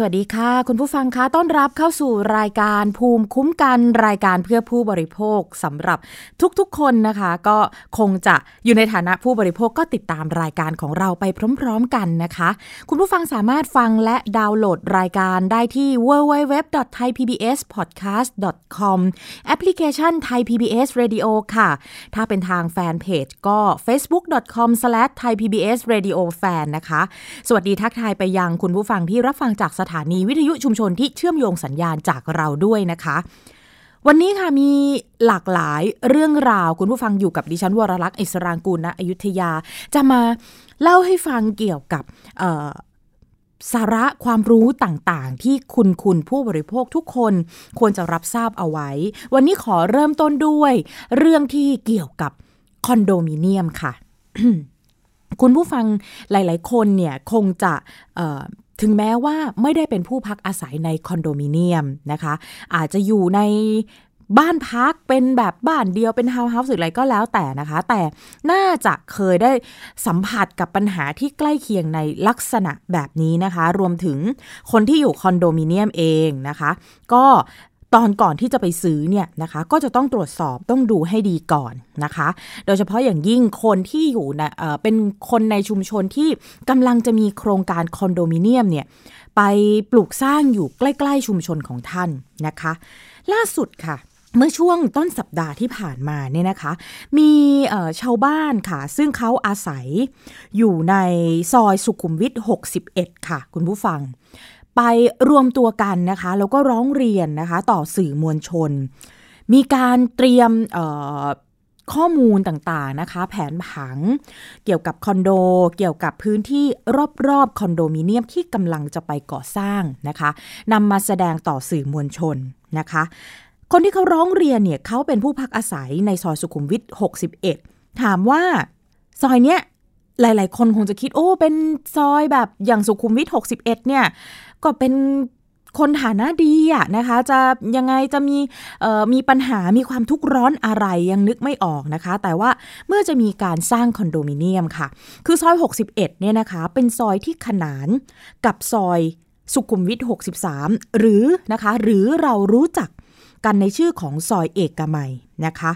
สวัสดีค่ะ คุณผู้ฟังคะต้อนรับเข้าสู่รายการภูมิคุ้มกันรายการเพื่อผู้บริโภคสำหรับทุกๆคนนะคะ ก็คงจะอยู่ในฐานะผู้บริโภคก็ติดตามรายการของเราไปพร้อมๆกันนะคะ คุณผู้ฟังสามารถฟังและดาวน์โหลดรายการได้ที่ www.thaipbspodcast.com แอปพลิเคชัน Thai PBS Radio ค่ะ ถ้าเป็นทางแฟนเพจก็ facebook.com/thaipbsradiofan นะคะ สวัสดีทักทายไปยังคุณผู้ฟังที่รับฟังจากสถานีวิทยุชุมชนที่เชื่อมโยงสัญญาณจากเราด้วยนะคะ วันนี้ค่ะมีหลากหลายเรื่องราวคุณผู้ฟังอยู่กับดิฉันวรลักษ์อิสรางกูลณอยุธยา จะมาเล่าให้ฟังเกี่ยวกับสาระความรู้ต่างๆ ที่คุณคุณผู้บริโภคทุกคนควรจะรับทราบเอาไว้ วันนี้ขอเริ่มต้นด้วย เรื่องที่เกี่ยวกับคอนโดมิเนียมค่ะ คุณผู้ฟังหลาย ๆ คนเนี่ยคงจะ ถึงแม้ว่าไม่ได้เป็นผู้พักอาศัยในคอนโดมิเนียมนะคะ อาจจะอยู่ในบ้านพักเป็นแบบบ้านเดี่ยวเป็นทาวน์เฮาส์หรืออะไรก็แล้วแต่นะคะ แต่น่าจะเคยได้สัมผัสกับปัญหาที่ใกล้เคียงในลักษณะแบบนี้นะคะ รวมถึงคนที่อยู่คอนโดมิเนียมเองนะคะ ก็ ตอนก่อนที่จะไปซื้อเนี่ยนะคะก็จะต้องตรวจสอบต้องดูให้ดีก่อนนะคะ โดยเฉพาะอย่างยิ่งคนที่อยู่ในเเป็นคนในชุมชนที่กำลังจะมีโครงการคอนโดมิเนียมเนี่ยไปปลูกสร้างอยู่ใกล้ ๆ ชุมชนของท่านนะคะ ล่าสุดค่ะเมื่อช่วงต้นสัปดาห์ที่ผ่านมาเนี่ยนะคะ มีชาวบ้านค่ะ ซึ่งเขาอาศัยอยู่ในซอยสุขุมวิท 61 ค่ะ คุณผู้ฟัง ไปรวมตัวกันนะคะ แล้วก็ร้องเรียนนะคะ ต่อสื่อมวลชน มีการเตรียมข้อมูลต่างๆนะคะ แผนผัง เกี่ยวกับคอนโด เกี่ยวกับพื้นที่รอบๆคอนโดมิเนียมที่กำลังจะไปก่อสร้างนะคะนำมาแสดงต่อสื่อมวลชนนะคะ คนที่เขาร้องเรียนเนี่ยเขาเป็นผู้พักอาศัยในซอยสุขุมวิท 61 ถามว่าซอยเนี้ยหลาย ๆ คนคงจะคิดโอ้เป็นซอยแบบอย่างสุขุมวิท 61 เนี่ย ก็เป็นคนฐานะดีอะนะคะ จะยังไงจะมีมีปัญหามีความทุกข์ร้อนอะไรยังนึกไม่ออกนะคะ แต่ว่าเมื่อจะมีการสร้างคอนโดมิเนียมค่ะ คือซอย 61เนี่ยนะคะ เป็นซอยที่ขนานกับซอยสุขุมวิท 63 หรือนะคะ หรือเรารู้จักกันในชื่อของซอยเอกมัยนะคะ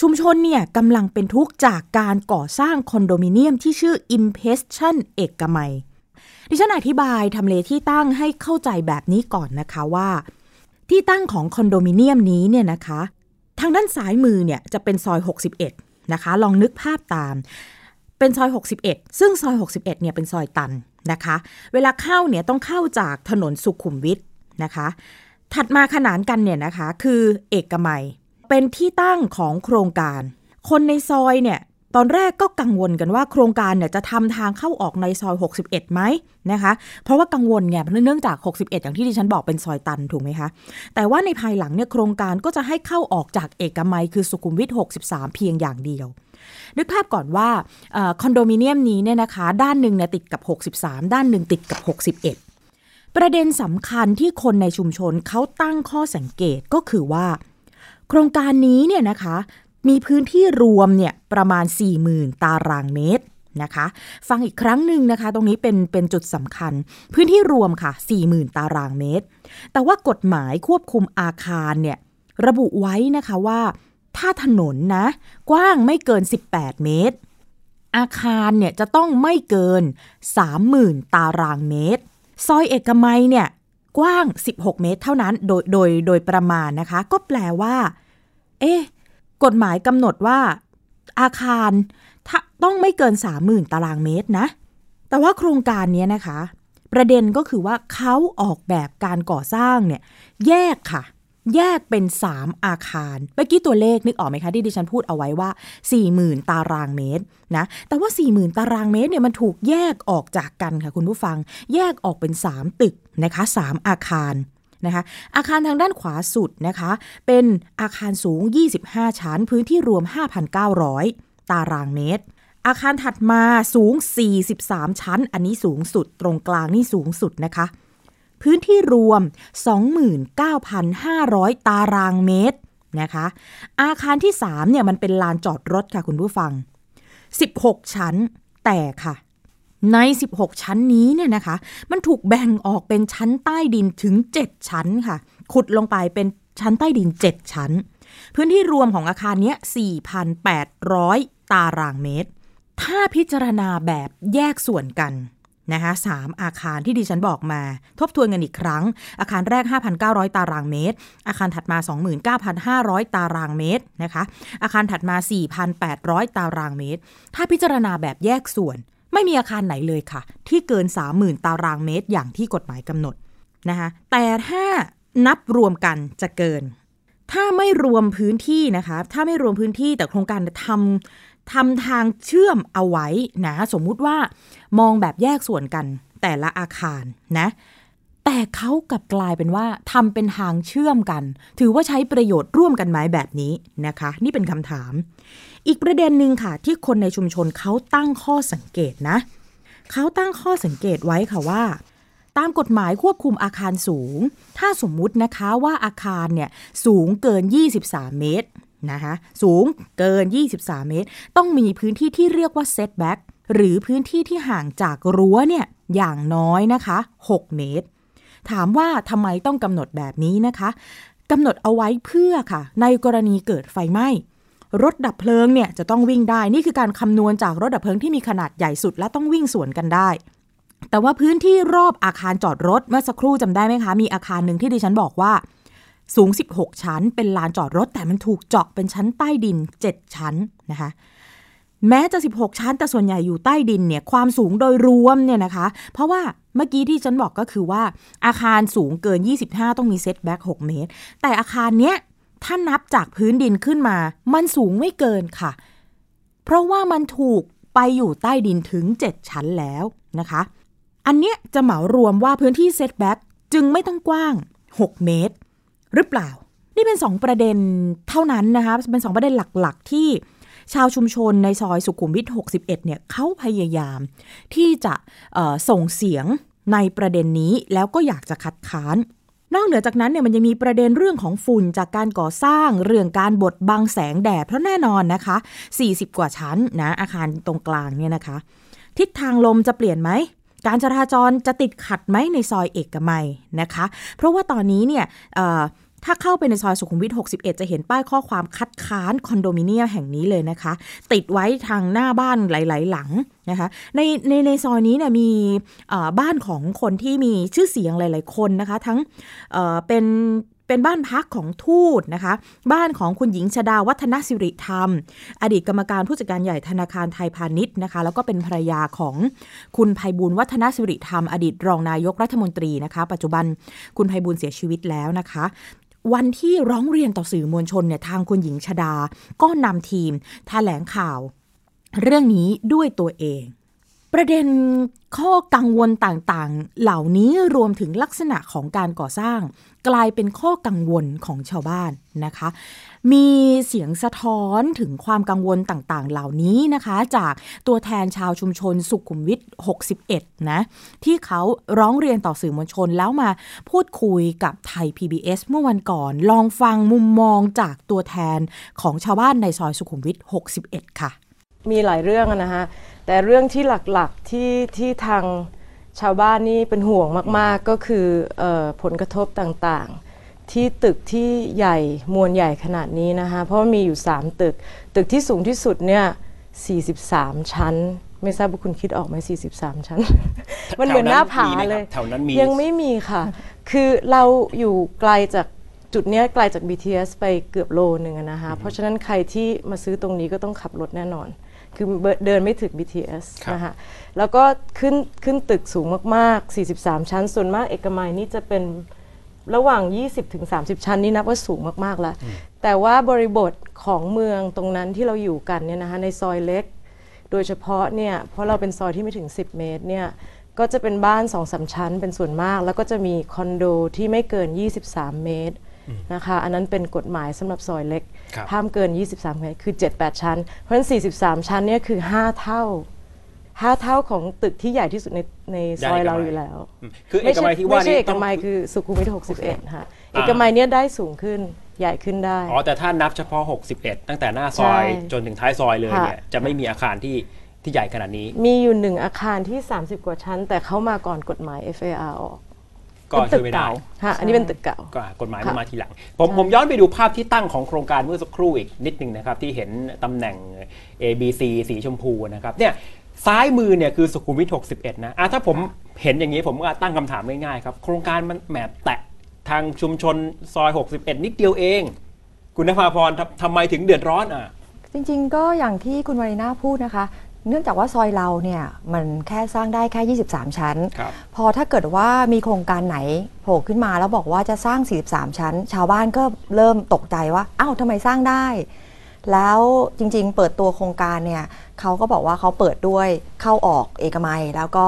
ชุมชนเนี่ยกำลังเป็นทุกข์จากการก่อสร้างคอนโดมิเนียมที่ชื่อ Impression เอกมัย ดิฉันอธิบายทำเลที่ตั้งให้เข้าใจแบบนี้ก่อนนะคะว่า ที่ตั้งของคอนโดมิเนียมนี้เนี่ยนะคะ ทางด้านซ้ายมือเนี่ยจะเป็นซอย 61 นะคะ ลองนึกภาพตาม เป็นซอย 61 ซึ่งซอย 61เนี่ยเป็นซอยตันนะคะ เวลาเข้าเนี่ยต้องเข้าจากถนนสุขุมวิทนะคะ ถัดมาขนานกันเนี่ยนะคะคือเอกมัย เป็นที่ตั้งของโครงการ คนในซอยเนี่ย อนแรกก็กังวลกันว่าโครงการเนี่ยจะทำทางเข้าออกในซอย 61ไหมนะคะ เพราะว่ากังวลไงเนื่องจาก 61 อย่างที่ดิฉันบอกเป็นซอยตันถูกไหมคะ แต่ว่าในภายหลังเนี่ยโครงการก็จะให้เข้าออกจากเอกมัยคือสุขุมวิท 63 เพียงอย่างเดียวนึกภาพก่อนว่าคอนโดมิเนียมนี้เนี่ยนะคะ ด้านหนึ่งเนี่ยติดกับ 63 ด้านหนึ่งติดกับ 61 ประเด็นสำคัญที่คนในชุมชนเขาตั้งข้อสังเกตก็คือว่า โครงการนี้เนี่ยนะคะ มีพื้นที่รวมเนี่ยประมาณ 40,000 ตารางเมตรนะคะ ฟังอีกครั้งหนึ่งนะคะ ตรงนี้เป็นเป็นจุดสำคัญ พื้นที่รวมค่ะ 40,000 ตารางเมตร แต่ว่ากฎหมายควบคุมอาคารเนี่ยระบุไว้นะคะว่า ถ้าถนนนะ กว้างไม่เกิน 18 เมตร อาคารเนี่ยจะต้องไม่เกิน 30,000 ตารางเมตร ซอยเอกมัยเนี่ยกว้าง 16 เมตร เท่านั้นโดยโดยโดยประมาณนะคะ ก็แปลว่า เอ๊ะ กฎหมายกำหนดว่าอาคารต้องไม่เกิน 30,000 ตารางเมตรนะ แต่ว่าโครงการนี้นะคะ ประเด็นก็คือว่าเขาออกแบบการก่อสร้างเนี่ยแยกค่ะ แยกเป็น 3 อาคาร เมื่อกี้ตัวเลขนึกออกไหมคะที่ดิฉันพูดเอาไว้ว่า 40,000 ตารางเมตรนะ แต่ว่า 40,000 ตารางเมตรเนี่ยมันถูกแยกออกจากกันค่ะคุณผู้ฟัง แยกออกเป็น 3 ตึกนะคะ 3 อาคาร นะคะ อาคารทางด้านขวาสุดนะคะ เป็นอาคารสูง 25 ชั้น พื้นที่รวม 5,900 ตารางเมตร อาคารถัดมาสูง 43 ชั้น อันนี้สูงสุด ตรงกลางนี่สูงสุดนะคะ พื้นที่รวม 29,500 ตารางเมตรนะคะ อาคารที่3เนี่ยมันเป็นลานจอดรถค่ะคุณผู้ฟัง 16 ชั้น แต่ค่ะ ใน 16 ชั้นนี้เนี่ยนะคะ มันถูกแบ่งออกเป็นชั้นใต้ดินถึง 7 ชั้นค่ะ ขุดลงไปเป็นชั้นใต้ดิน 7 ชั้น พื้นที่รวมของอาคารนี้4,800 ตารางเมตร ถ้าพิจารณาแบบแยกส่วนกันนะคะสามอาคารที่ดิฉันบอกมา ทบทวนกันอีกครั้ง อาคารแรก 5,900 ตารางเมตร อาคารถัดมา 29,500 ตารางเมตรนะคะ อาคารถัดมา 4,800 ตารางเมตร ถ้าพิจารณาแบบแยกส่วน ไม่มีอาคารไหนเลยค่ะ ที่เกิน 30,000 ตารางเมตรอย่างที่กฎหมายกำหนดนะคะแต่ถ้านับรวมกันจะเกิน ถ้าไม่รวมพื้นที่นะคะ ถ้าไม่รวมพื้นที่แต่โครงการทำทำทางเชื่อมเอาไว้นะ สมมุติว่ามองแบบแยกส่วนกันแต่ละอาคารนะ แต่เขากลับกลายเป็นว่าทำเป็นทางเชื่อมกัน ถือว่าใช้ประโยชน์ร่วมกันไหมแบบนี้นะคะ นี่เป็นคำถาม อีกประเด็นหนึ่งค่ะ ที่คนในชุมชนเขาตั้งข้อสังเกตนะ เขาตั้งข้อสังเกตไว้ค่ะว่า ตามกฎหมายควบคุมอาคารสูง ถ้าสมมุตินะคะว่าอาคารเนี่ยสูงเกิน 23 เมตรนะคะสูงเกิน 23 เมตร ต้องมีพื้นที่ที่เรียกว่าเซตแบ็กหรือพื้นที่ที่ห่างจากรั้วเนี่ยอย่างน้อยนะคะ 6 เมตร ถามว่าทำไมต้องกำหนดแบบนี้นะคะกำหนดเอาไว้เพื่อค่ะ ในกรณีเกิดไฟไหม้ รถดับเพลิงเนี่ยจะต้องวิ่งได้ นี่คือการคำนวณจากรถดับเพลิงที่มีขนาดใหญ่สุด และต้องวิ่งสวนกันได้ แต่ว่าพื้นที่รอบอาคารจอดรถเมื่อสักครู่จำได้ไหมคะ มีอาคารหนึ่งที่ดิฉันบอกว่า สูง 16 ชั้น เป็นลานจอดรถ แต่มันถูกเจาะเป็นชั้นใต้ดิน 7 ชั้นนะคะแม้จะ 16 ชั้น แต่ส่วนใหญ่อยู่ใต้ดินเนี่ย ความสูงโดยรวมเนี่ยนะคะ เพราะว่าเมื่อกี้ที่ฉันบอกก็คือว่าอาคารสูงเกิน 25 ต้องมี setback 6เมตร แต่อาคารเนี้ย ถ้านับจากพื้นดินขึ้นมา มันสูงไม่เกินค่ะ เพราะว่ามันถูกไปอยู่ใต้ดินถึง 7 ชั้นแล้วนะคะ อันเนี้ยจะเหมารวมว่าพื้นที่ setback จึงไม่ต้องกว้าง 6 เมตร หรือเปล่า นี่เป็น 2 ประเด็นเท่านั้นนะคะ เป็น 2 ประเด็นหลักๆ ที่ชาวชุมชนในซอยสุขุมวิท 61 เนี่ยเขาพยายามที่จะส่งเสียงในประเด็นนี้แล้วก็อยากจะคัดค้าน นอกเหนือจากนั้นเนี่ยมันยังมีประเด็นเรื่องของฝุ่นจากการก่อสร้างเรื่องการบดบังแสงแดดเพราะแน่นอนนะคะ 40 กว่าชั้นนะอาคารตรงกลางเนี่ยนะคะ ทิศทางลมจะเปลี่ยนไหมการจราจรจะติดขัดไหมในซอยเอกมัยนะคะ เพราะว่าตอนนี้เนี่ย ถ้าเข้าไปในซอยสุขุมวิท 61 จะเห็นป้ายข้อความคัดค้านคอนโดมิเนียมแห่งนี้เลยนะคะ ติดไว้ทางหน้าบ้านหลาย ๆ หลังนะคะ ในในในซอยนี้เนี่ยมีบ้านของคนที่มีชื่อเสียงหลาย ๆ คนนะคะ ทั้งเเป็นเป็นบ้านพักของทูตนะคะ บ้านของคุณหญิงชดาวัฒนสิริธรรม อดีตกรรมการผู้จัดการใหญ่ธนาคารไทยพาณิชย์นะคะ แล้วก็เป็นภรรยาของคุณภัยบุญวัฒนสิริธรรม อดีตรองนายกรัฐมนตรีนะคะ ปัจจุบันคุณภัยบุญเสียชีวิตแล้วนะคะ วันที่ร้องเรียนต่อสื่อมวลชนเนี่ยทางคุณหญิงชดา ก็นำทีมแถลงข่าว เรื่องนี้ด้วยตัวเอง ประเด็นข้อกังวลต่างๆ เหล่านี้รวมถึงลักษณะของการก่อสร้าง กลายเป็นข้อกังวลของชาวบ้านนะคะ มีเสียงสะท้อนถึงความกังวลต่างๆ เหล่านี้นะคะ จากตัวแทนชาวชุมชนสุขุมวิท 61 นะ ที่เขาร้องเรียนต่อสื่อมวลชนแล้วมาพูดคุยกับไทย PBS เมื่อวันก่อน ลองฟังมุมมองจากตัวแทนของชาวบ้านในซอยสุขุมวิท 61 ค่ะ มีหลายเรื่องนะคะแต่เรื่องที่หลักๆที่ที่ทางชาวบ้านนี่เป็นห่วงมากๆก็คืออผลกระทบต่างๆ ที่ตึกที่ใหญ่มวลใหญ่ขนาดนี้นะคะเพราะมีอยู่ 3 ตึก ตึกที่สูงที่สุดเนี่ย 43 ชั้น ไม่ทราบว่าคุณคิดออกไหม43 ชั้น มันเหมือนหน้าผาเลยแถวนั้นมียังไม่มีค่ะ คือเราอยู่ไกลจากจุดนี้ไกลจาก BTS ไปเกือบโลนึงนะคะเพราะฉะนั้นใครที่มาซื้อตรงนี้ก็ต้องขับรถแน่นอน คือเดินไม่ถึง BTS นะคะแล้วก็ขึ้นขึ้นตึกสูงมากๆ 43 ชั้น ส่วนมากเอกมัยนี่จะเป็นระหว่าง 20ถึง30ชั้นนี่นับว่าสูงมากๆแล้ว แต่ว่าบริบทของเมืองตรงนั้นที่เราอยู่กันเนี่ยนะคะในซอยเล็ก โดยเฉพาะเนี่ยเพราะเราเป็นซอยที่ไม่ถึง 10 เมตรเนี่ยก็จะเป็นบ้าน2อสชั้นเป็นส่วนมาก แล้วก็จะมีคอนโดที่ไม่เกิน 23 เมตร นะคะ อันนั้นเป็นกฎหมายสำหรับซอยเล็ก ห้ามเกิน 23เมตรคือ 7-8 ชั้น เพราะฉะนั้น 43 ชั้นเนี่ยคือ 5 เท่าห้าเท่าของตึกที่ใหญ่ที่สุดในในซอยย่านเอกมัยเราอยู่แล้วอืมคือเอกมัยที่ว่าไม่ใช่นี้เอกต้องมัยคือสุขุมวิท 61 ค่ะ เอกมัยเนี่ยได้สูงขึ้นใหญ่ขึ้นได้ อ๋อ แต่ถ้านับเฉพาะ 61 ตั้งแต่หน้าซอยใช่จนถึงท้ายซอยเลยเนี่ยค่ะจะไม่มีอาคารที่ที่ใหญ่ขนาดนี้ มีอยู่หนึ่งอาคารที่ 30 กว่าชั้น แต่เขามาก่อนกฎหมาย FAR ออก ก็เป็นตึช่วยไม่ได้กเก่าค่ะอันนี้เป็นตึกเก่าก็กฎหมายค่ะมันมาทีหลัง ผมผมย้อนไปดูภาพที่ตั้งของโครงการเมื่อสักครู่อีกนิดนึงนะครับ ที่เห็นตำแหน่ง A B C สีชมพูนะครับเนี่ยซ้ายมือเนี่ยคือสุขุมวิท 61 นะอะถ้าผมเห็นอย่างนี้ผมก็ตั้งคำถามง่ายๆครับ โครงการมันแหมแตะทางชุมชนซอย 61 นิดเดียวเอง คุณนภาพรทำทำไมถึงเดือดร้อนอะจริงๆ ก็อย่างที่คุณมารีนาพูดนะคะ เนื่องจากว่าซอยเราเนี่ยมันแค่สร้างได้แค่ 23 ชั้น ครับ พอถ้าเกิดว่ามีโครงการไหนโผล่ขึ้นมาแล้วบอกว่าจะสร้าง 43 ชั้น ชาวบ้านก็เริ่มตกใจว่าอ้าวทำไมสร้างได้ แล้วจริงๆ เปิดตัวโครงการเนี่ยเขาก็บอกว่าเขาเปิดด้วยเข้าออกเอกมัย แล้วก็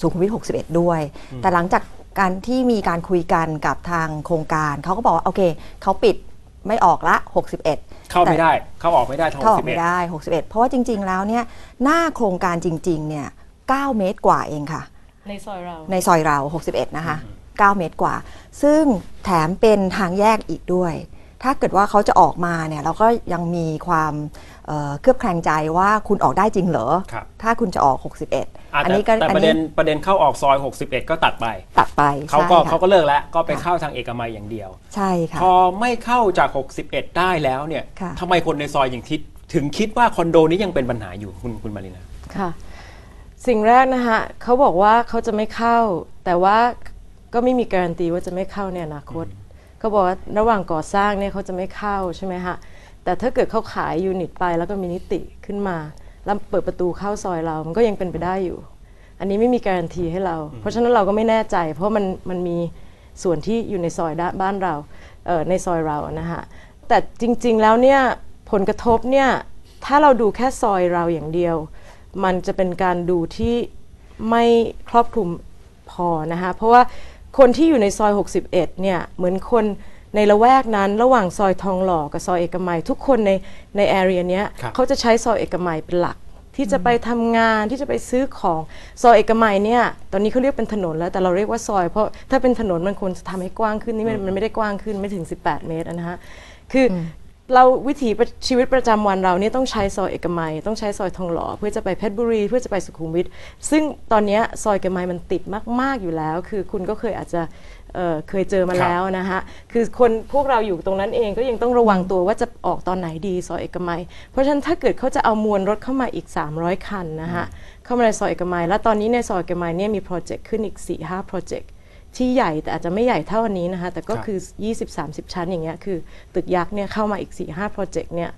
สุขุมวิท 61 ด้วย แต่หลังจากการที่มีการคุยกันกับทางโครงการเขาก็บอกว่าโอเคเขาปิด ไม่ออกละ 61 เข้าไม่ได้ เข้าออกไม่ได้ทางเข้าออกไม่61ได้ 61 เพราะว่าจริง ๆ แล้วเนี่ยหน้าโครงการจริง ๆ เนี่ย9เมตรกว่าเองค่ะ ในซอยเรา ในซอยเรา 61 นะคะ 9 เมตรกว่า ซึ่งแถมเป็นทางแยกอีกด้วย ถ้าเกิดว่าเขาจะออกมาเนี่ยเราก็ยังมีความ เอ่อเคลือบแคลงใจว่าคุณออกได้จริงเหรอ ครับ ถ้าคุณจะออก 61อะอันแต่นี้ก็แต่อัประนเด็นี้นประเด็นเข้าออกซอย 61 ก็ตัดไป ตัดไปเขาก็ใช่ค่ะเขาก็เลิกแล้วก็ไปเข้าทางเอกมัยอย่างเดียว ใช่ค่ะ พอไม่เข้าจาก 61 ได้แล้วเนี่ยค่ะ ทำไมคนในซอยอย่างทิศถึงคิดว่าคอนโดนี้ยังเป็นปัญหาอยู่คุณคุณมารินา ค่ะ สิ่งแรกนะคะเขาบอกว่าเขาจะไม่เข้า แต่ว่าก็ไม่มีการันตีว่าจะไม่เข้าในอนาคตเขาบอกว่าระหว่างก่อสร้างเนี่ยเขาจะไม่เข้าใช่ไหมฮะ แต่ถ้าเกิดเขาขายยูนิตไปแล้วก็มีนิติขึ้นมา แล้วเปิดประตูเข้าซอยเรา มันก็ยังเป็นไปได้อยู่ อันนี้ไม่มีการันตีให้เรา เพราะฉะนั้นเราก็ไม่แน่ใจ เพราะมันมันมีส่วนที่อยู่ในซอยด้านบ้านเราเอ่อในซอยเรานะฮะแต่จริง ๆแล้วเนี่ยผลกระทบเนี่ยถ้าเราดูแค่ซอยเราอย่างเดียว มันจะเป็นการดูที่ไม่ครอบคลุมพอนะคะเพราะว่าคนที่อยู่ในซอย 61เนี่ยเหมือนคน ในละแวกนั้นระหว่างซอยทองหล่อกับซอยเอกมัย ทุกคนในในแอเรียเนี้ยครับ เขาจะใช้ซอยเอกมัยเป็นหลัก ที่จะไปทำงานที่จะไปซื้อของซอยเอกมัยเนี่ยตอนนี้เขาเรียกเป็นถนนแล้วแต่เราเรียกว่าซอย เพราะถ้าเป็นถนนมันควรจะทำให้กว้างขึ้นนี่มันมันไม่ได้กว้างขึ้นไม่ถึง 18 เมตรอะนะฮะคืออเราวิถีประชีวิตประจำวันเราเนี่ยต้องใช้ซอยเอกมัย ต้องใช้ซอยทองหล่อเพื่อจะไปเพชรบุรี เพื่อจะไปสุขุมวิทซึ่งตอนเนี้ยซอยเอกมัยมันติดมาก ๆอยู่แล้ว คือคุณก็เคยอาจจะ เอ่อเคยเจอมาครับแล้วนะฮะคือคนพวกเราอยู่ตรงนั้นเองก็ยังต้องระวังตัวว่าจะออกตอนไหนดีซอยเอกมัย เพราะฉะนั้นถ้าเกิดเขาจะเอามวลรถเข้ามาอีก 300 คันนะฮะเข้ามาในซอยเอกมัย แล้วตอนนี้ในซอยเอกมัยเนี่ยมี project ขึ้นอีก 4-5 project ที่ใหญ่แต่อาจจะไม่ใหญ่เท่าอันนี้นะคะแต่ก็ครับคือ 20-30 ชั้นอย่างเงี้ยคือตึกยักษ์เนี่ยเข้ามาอีก 4-5 project เนี่ย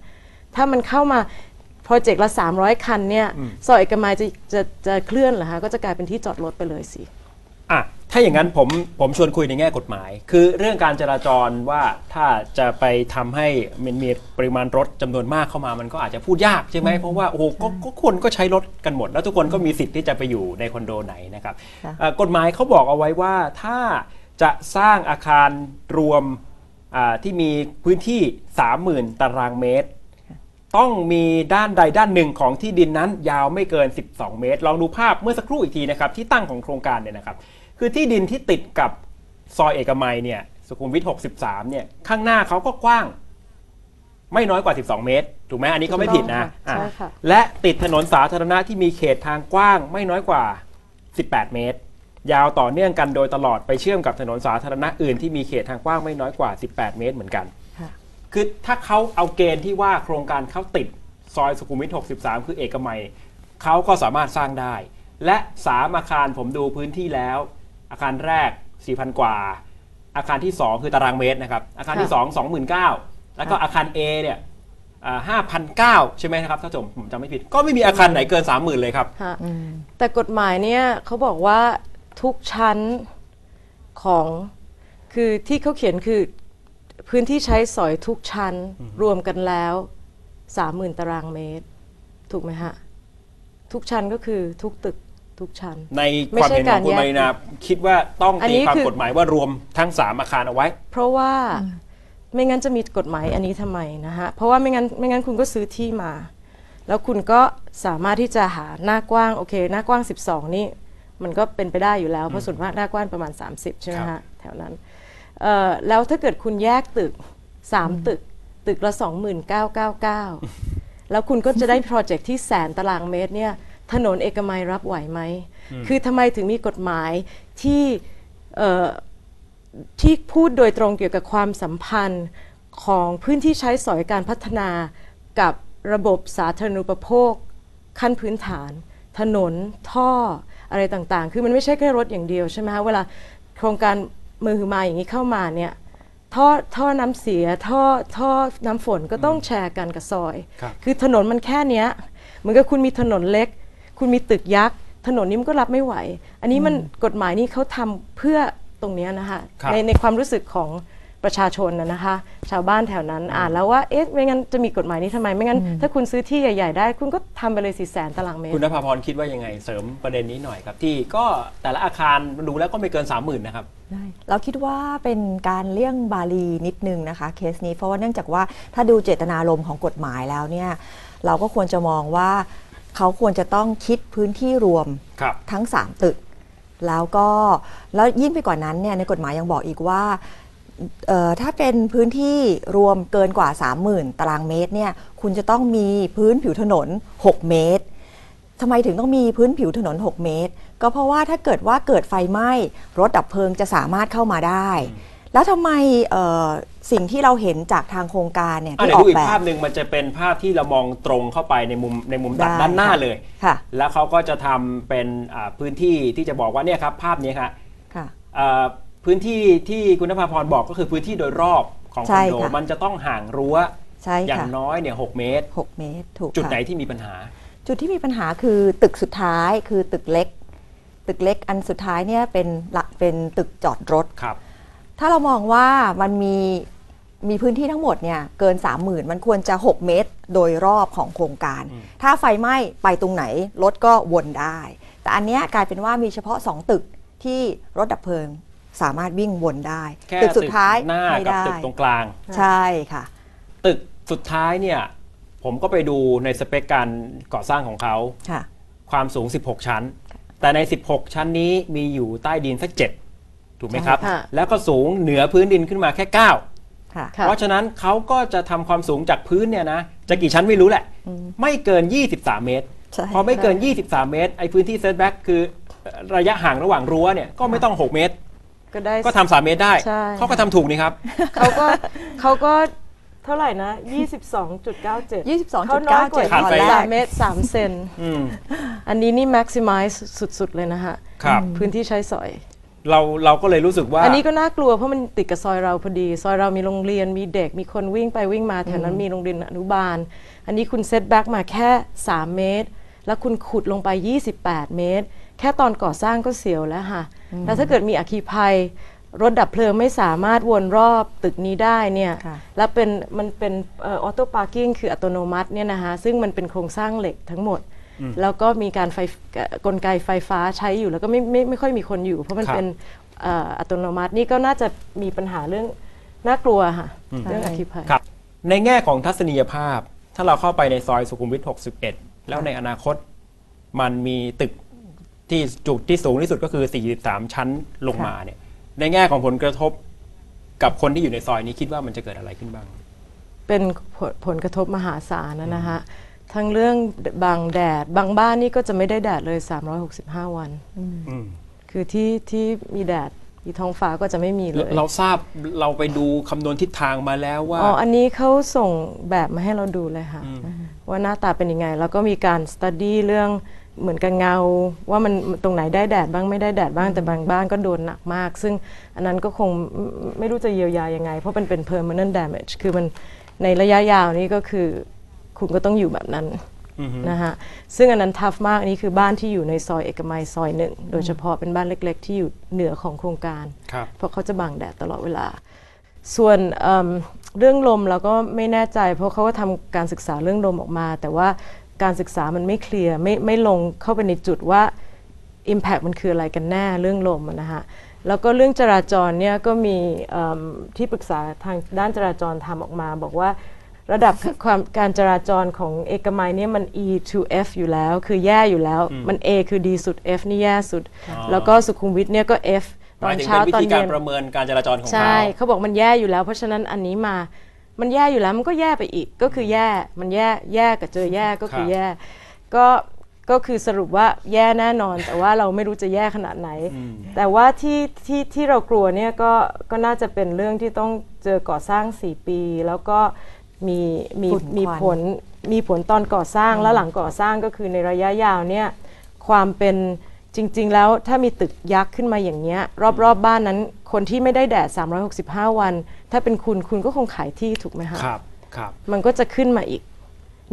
ถ้ามันเข้ามา project ละ 300 คันเนี่ยซอยเอกมัยจะจะจะเคลื่อนเหรอคะก็จะกลายเป็นที่จอดรถไปเลยสิ อะถ้าอย่างนั้นผมผมชวนคุยในแง่กฎหมาย คือเรื่องการจราจรว่าถ้าจะไปทำให้มันมีปริมาณรถจำนวนมากเข้ามามันก็อาจจะพูดยากใช่ไหมเพราะว่าโอ้โหก็ก็คนก็ใช้รถกันหมด แล้วทุกคนก็มีสิทธิ์ที่จะไปอยู่ในคอนโดไหนนะครับค่ะเอ่อกฎหมายเขาบอกเอาไว้ว่าถ้าจะสร้างอาคารรวมอ่าที่มีพื้นที่ 30,000 ตารางเมตร ต้องมีด้านใดด้านหนึ่งของที่ดินนั้นยาวไม่เกิน 12 เมตร ลองดูภาพเมื่อสักครู่อีกทีนะครับที่ตั้งของโครงการเนี่ยนะครับ คือที่ดินที่ติดกับซอยเอกมัยเนี่ยสุขุมวิท 63 เนี่ยข้างหน้าเขาก็กว้าง ไม่น้อยกว่า 12 เมตร ถูกไหมอันนี้เขาไม่ผิดนะถูกต้องค่ะอะใช่ค่ะ และติดถนนสาธารณะที่มีเขตทางกว้างไม่น้อยกว่า 18 เมตร ยาวต่อเนื่องกันโดยตลอดไปเชื่อมกับถนนสาธารณะอื่นที่มีเขตทางกว้างไม่น้อยกว่า 18 เมตรเหมือนกันค่ะคือถ้าเขาเอาเกณฑ์ที่ว่าโครงการเขาติดซอยสุขุมวิท 63 คือเอกมัยเขาก็สามารถสร้างได้ และสามอาคารผมดูพื้นที่แล้ว อาคารแรก 4,000 กว่า อาคารที่ 2 คือตารางเมตรนะครับ อาคารที่ค่ะ2 29,000แล้วก็อาคาร A เนี่ยห้าพันเก้าใช่ไหมนะครับถ้าจำผมจำไม่ผิด ก็ไม่มีอาคารไหนเกิน30,000เลยครับฮะแต่กฎหมายเนี่ยเขาบอกว่าทุกชั้นของคือที่เขาเขียนคือพื้นที่ใช้สอยทุกชั้นรวมกันแล้วสามหมื่นตารางเมตร ถูกไหมฮะ ทุกชั้นก็คือทุกตึก ทุกชั้น ในไม่ความใช่เห็นของคุณการแยกมารินาคิดว่าต้องอันตีนี้ความคือกฎหมายว่ารวมทั้ง 3 อาคารเอาไว้ เพราะว่าไม่งั้นจะมีกฎหมายอันนี้ทำไมนะฮะ เพราะว่าไม่งั้นไม่งั้นคุณก็ซื้อที่มา แล้วคุณก็สามารถที่จะหาหน้ากว้างโอเค หน้ากว้าง 12 นี่มันก็เป็นไปได้อยู่แล้ว เพราะส่วนมากหน้ากว้างประมาณ 30 ใช่ไหมครัฮะบแถวนั้นเอ่อแล้วถ้าเกิดคุณแยกตึก 3 ตึก ตึกละ2999 แล้วคุณก็จะได้โปรเจกต์ที่แสนตารางเมตรเนี่ย ถนนเอกมัยรับไหวไหม คือทำไมถึงมีกฎหมายที่เอ่อที่พูดโดยตรงเกี่ยวกับความสัมพันธ์ของพื้นที่ใช้สอยการพัฒนากับระบบสาธารณูปโภค ขั้นพื้นฐาน ถนนท่ออะไรต่างๆ คือมันไม่ใช่แค่รถอย่างเดียวใช่ไหมคะเวลาโครงการมือหือมาอย่างนี้เข้ามาเนี่ยท่อท่อน้ำเสียท่อท่อน้ำฝนก็ต้องแชร์กันกับซอยครับคือถนนมันแค่เนี้ยเหมือนกับคุณมีถนนเล็ก คุณมีตึกยักษ์ถนนนี้มันก็รับไม่ไหว อันนี้มันกฎหมายนี้เขาทำเพื่อตรงเนี้ยนะคะครับในในความรู้สึกของประชาชนนะนะคะ ชาวบ้านแถวนั้นอ่านแล้วว่าเอ๊ะไม่งั้นจะมีกฎหมายนี้ทำไมไม่งั้น ถ้าคุณซื้อที่ใหญ่ ๆ ได้ คุณก็ทำไปเลยสี่แสนตารางเมตคุณรนภาพรคิดว่ายังไงเสริมประเด็นนี้หน่อยครับที่ก็แต่ละอาคารดูแล้วก็ไม่เกิน 30,000นะครับเราคิดว่าเป็นการเลี่ยงบาลีนิดนึงนะคะเคสนี้เพราะว่าเนื่องจากว่าถ้าดูเจตนารมณ์ของกฎหมายแล้วเนี่ยเราก็ควรจะมองว่า เขาควรจะต้องคิดพื้นที่รวมครับทั้ง 3 ตึก แล้วก็แล้วยิ่งไปกว่านั้นเนี่ยในกฎหมายยังบอกอีกว่าเอ่อถ้าเป็นพื้นที่รวมเกินกว่า 30,000 ตารางเมตรเนี่ยคุณจะต้องมีพื้นผิวถนน 6 เมตรทำไมถึงต้องมีพื้นผิวถนน 6 เมตร ก็เพราะว่าถ้าเกิดว่าเกิดไฟไหม้ รถดับเพลิงจะสามารถเข้ามาได้ แล้วทำไมเอ่อ สิ่งที่เราเห็นจากทางโครงการเนี่ยอะที่เดี๋ยอวอดูกอีแบกภาบพหนึ่งมันจะเป็นภาพที่เรามองตรงเข้าไปในมุมในมุมด้านได้ด้านหน้าค่ะเลยค่ะแล้วเขาก็จะทำเป็นอ่าพื้นที่ที่จะบอกว่าเนี่ยครับภาพนี้ครับค่ะอ่าพื้นที่ที่คุณนภาพรบอกก็คือพื้นที่โดยรอบของคใช่อนโดค่ะมันจะต้องห่างรั้วใช่อย่าค่ะงน้อยเนี่ยหกเมตร 6 เมตรถูกจุดค่ะไหนที่มีปัญหา จุดที่มีปัญหาคือตึกสุดท้ายคือตึกเล็ก ตึกเล็กอันสุดท้ายเนี่ยเป็นละเป็นตึกจอดรถครับ ถ้าเรามองว่ามันมี มีพื้นที่ทั้งหมดเนี่ยเกิน 30,000 มันควรจะ 6 เมตรโดยรอบของโครงการ ถ้าไฟไหม้ไปตรงไหน รถก็วนได้ แต่อันเนี้ยกลายเป็นว่ามีเฉพาะ 2 ตึกที่รถดับเพลิงสามารถวิ่งวนได้แค่ตึกสุดท้ายหน้าไม่กับได้ตึกตรงกลาง ใช่ค่ะ ตึกสุดท้ายเนี่ย ผมก็ไปดูในสเปคการก่อสร้างของเขาค่ะความสูง 16 ชั้น แต่ใน 16 ชั้นนี้มีอยู่ใต้ดินสัก7ถูกไหมครับค่ะแล้วก็สูงเหนือพื้นดินขึ้นมาแค่ 9 ค่ะค่ะเพราะฉะนั้นเขาก็จะทำความสูงจากพื้นเนี่ยนะจะกี่ชั้นไม่รู้แหละ ไม่เกิน 23 เมตรใช่พอไม่เกิน 23 เมตร ไอ้พื้นที่เซตแบ็กคือระยะห่างระหว่างรั้วเนี่ยก็ไม่ต้อง 6 เมตร ก็ได้ก็ทำ3เมตรได้ใช่เขาก็ทำถูกนี่ครับเขาก็เขาก็เท่าไหร่นะ 22.97 22.97เขาน้อยกว่าขาดไปสามเมตรสามเซนอืมอันนี้นี่ maximize สุด ๆ เลยนะฮะครับพื้นที่ใช้สอย เราเราก็เลยรู้สึกว่า อันนี้ก็น่ากลัวเพราะมันติดกับซอยเราพอดี ซอยเรามีโรงเรียนมีเด็กมีคนวิ่งไปวิ่งมาแถวนั้นมีโรงเรียนอนุบาล อันนี้คุณ setback มาแค่ 3 เมตร แล้วคุณขุดลงไป 28 เมตร แค่ตอนก่อสร้างก็เสียวแล้วค่ะแล้วถ้าเกิดมีอัคคีภัย รถดับเพลิงไม่สามารถวนรอบตึกนี้ได้เนี่ยค่ะแล้วเป็นมันเป็น auto parking คืออัตโนมัติเนี่ยนะคะซึ่งมันเป็นโครงสร้างเหล็กทั้งหมด แล้วก็มีการไฟเอ่อกลไกไฟฟ้าใช้อยู่แล้วก็ไม่ไม่ไม่ค่อยมีคนอยู่ เพราะมันครับเป็นเอ่ออัตโนมัตินี่ก็น่าจะมีปัญหาเรื่องน่ากลัวค่ะเรื่องอัคคีภัยครับในแง่ของทัศนียภาพ ถ้าเราเข้าไปในซอยสุขุมวิท 61 แล้วในอนาคตมันมีตึกที่จุดที่สูงที่สุดก็คือ 43 ชั้นลงมาเนี่ยในแง่ของผลกระทบกับคนที่อยู่ในซอยนี้คิดว่ามันจะเกิดอะไรขึ้นบ้าง เป็นผลผลกระทบมหาศาลนะนะฮะ ทั้งเรื่องบางแดด บางบ้านนี่ก็จะไม่ได้แดดเลย 365 วัน อืมคือที่ที่มีแดดมีท้องฟ้าก็จะไม่มีเลยเราทราบเราไปดูคำนวณทิศทางมาแล้วว่า อ๋อ อันนี้เขาส่งแบบมาให้เราดูเลยค่ะ ว่าหน้าตาเป็นยังไง แล้วก็มีการสตัดดี้เรื่องเหมือนกับเงา ว่ามันตรงไหนได้แดดบ้างไม่ได้แดดบ้างแต่บางบ้านก็โดนหนักมาก ซึ่งอันนั้นก็คงไม่ไม่รู้จะเยียวยายังไง เพราะมันเป็น permanent damage คือมันในระยะยาวนี้ก็คือ คุณก็ต้องอยู่แบบนั้นนะฮะซึ่งอันนั้นทัฟมากอันนี้คือบ้านที่อยู่ในซอยเอกมัยซอยหนึ่งโดยเฉพาะเป็นบ้านเล็ก ๆ ที่อยู่เหนือของโครงการครับเพราะเขาจะบังแดดตลอดเวลา ส่วนเอิ่มเรื่องลมเราก็ไม่แน่ใจ เพราะเขาก็ทำการศึกษาเรื่องลมออกมา แต่ว่าการศึกษามันไม่เคลียร์ไม่ไม่ลงเข้าไปในจุดว่า Impact มันคืออะไรกันแน่เรื่องลมอะนะฮะแล้วก็เรื่องจราจรเนี่ยก็มีเอิ่มที่ปรึกษาทางด้านจราจรทำออกมา บอกว่า ระดับความการจราจรของเอกมัยเนี่ยมัน E to F อยู่แล้ว คือแย่อยู่แล้ว มัน A คือดีสุด F นี่แย่สุด แล้วก็สุขุมวิทเนี่ยก็ F หตอมายนถึงเช้าเป็นวิตอนธีกาเย็รนประเมินการจราจรของใช่เขาเขาบอกมันแย่อยู่แล้ว เพราะฉะนั้นอันนี้มามันแย่อยู่แล้วมันก็แย่ไปอีกก็คือแย่มันแย่แย่กับเจอแย่ก็คือแย่ก็ก็คือสรุปว่าแย่แน่นอน แต่ว่าเราไม่รู้จะแย่ขนาดไหน แต่ว่าที่ที่ที่เรากลัวเนี่ยก็ก็น่าจะเป็นเรื่องที่ต้องเจอก่อสร้าง 4 ปี แล้วก็ มีมีฝุ่นควันมีผลมีผลตอนก่อสร้างแล้วหลังก่อสร้างก็คือในระยะยาวเนี่ยความเป็นจริง ๆ แล้วถ้ามีตึกยักษ์ขึ้นมาอย่างเงี้ยรอบๆบบ้านนั้น คนที่ไม่ได้แดด 365 วัน ถ้าเป็นคุณคุณก็คงขายที่ถูกไหมคะ ครับครับ มันก็จะขึ้นมาอีก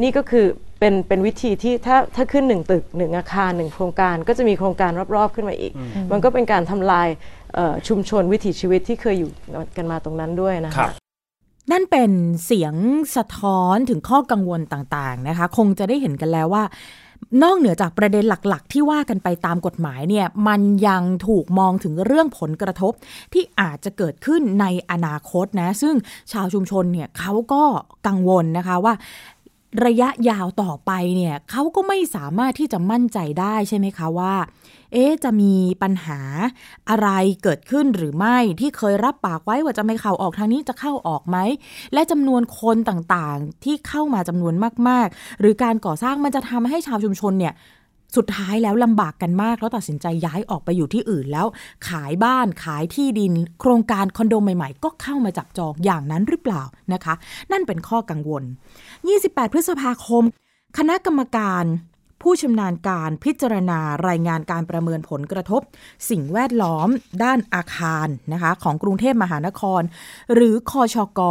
นี่ก็คือเป็นเป็นวิธีที่ถ้าถ้าขึ้นหนึ่งตึกหนึ่งอาคารหนึ่งโครงการก็จะมีโครงการรอบๆ ขึ้นมาอีก มันก็เป็นการทำลายเอ่อชุมชนวิถีชีวิตที่เคยอยู่กันมาตรงนั้นด้วยนะครัคะ บ นั่นเป็นเสียงสะท้อนถึงข้อกังวลต่างๆนะคะ คงจะได้เห็นกันแล้วว่า นอกเหนือจากประเด็นหลักๆ ที่ว่ากันไปตามกฎหมายเนี่ยมันยังถูกมองถึงเรื่องผลกระทบที่อาจจะเกิดขึ้นในอนาคตนะ ซึ่งชาวชุมชนเนี่ยเขาก็กังวลนะคะว่าระยะยาวต่อไปเนี่ยเขาก็ไม่สามารถที่จะมั่นใจได้ใช่ไหมคะว่า เอ๊จะมีปัญหาอะไรเกิดขึ้นหรือไม่ที่เคยรับปากไว้ว่าจะไม่เข้าออกทางนี้จะเข้าออกไหม และจำนวนคนต่างๆ ที่เข้ามาจำนวนมากๆ หรือการก่อสร้างมันจะทำให้ชาวชุมชนเนี่ยสุดท้ายแล้วลำบากกันมาก แล้วตัดสินใจย้ายออกไปอยู่ที่อื่นแล้ว ขายบ้านขายที่ดิน โครงการคอนโดใหม่ๆ ก็เข้ามาจับจองอย่างนั้นหรือเปล่านะคะ นั่นเป็นข้อกังวล 28 พฤษภาคม คณะกรรมการ ผู้ชำนาญการพิจารณารายงานการประเมินผลกระทบ สิ่งแวดล้อมด้านอาคารนะคะของกรุงเทพมหานคร หรือคอชก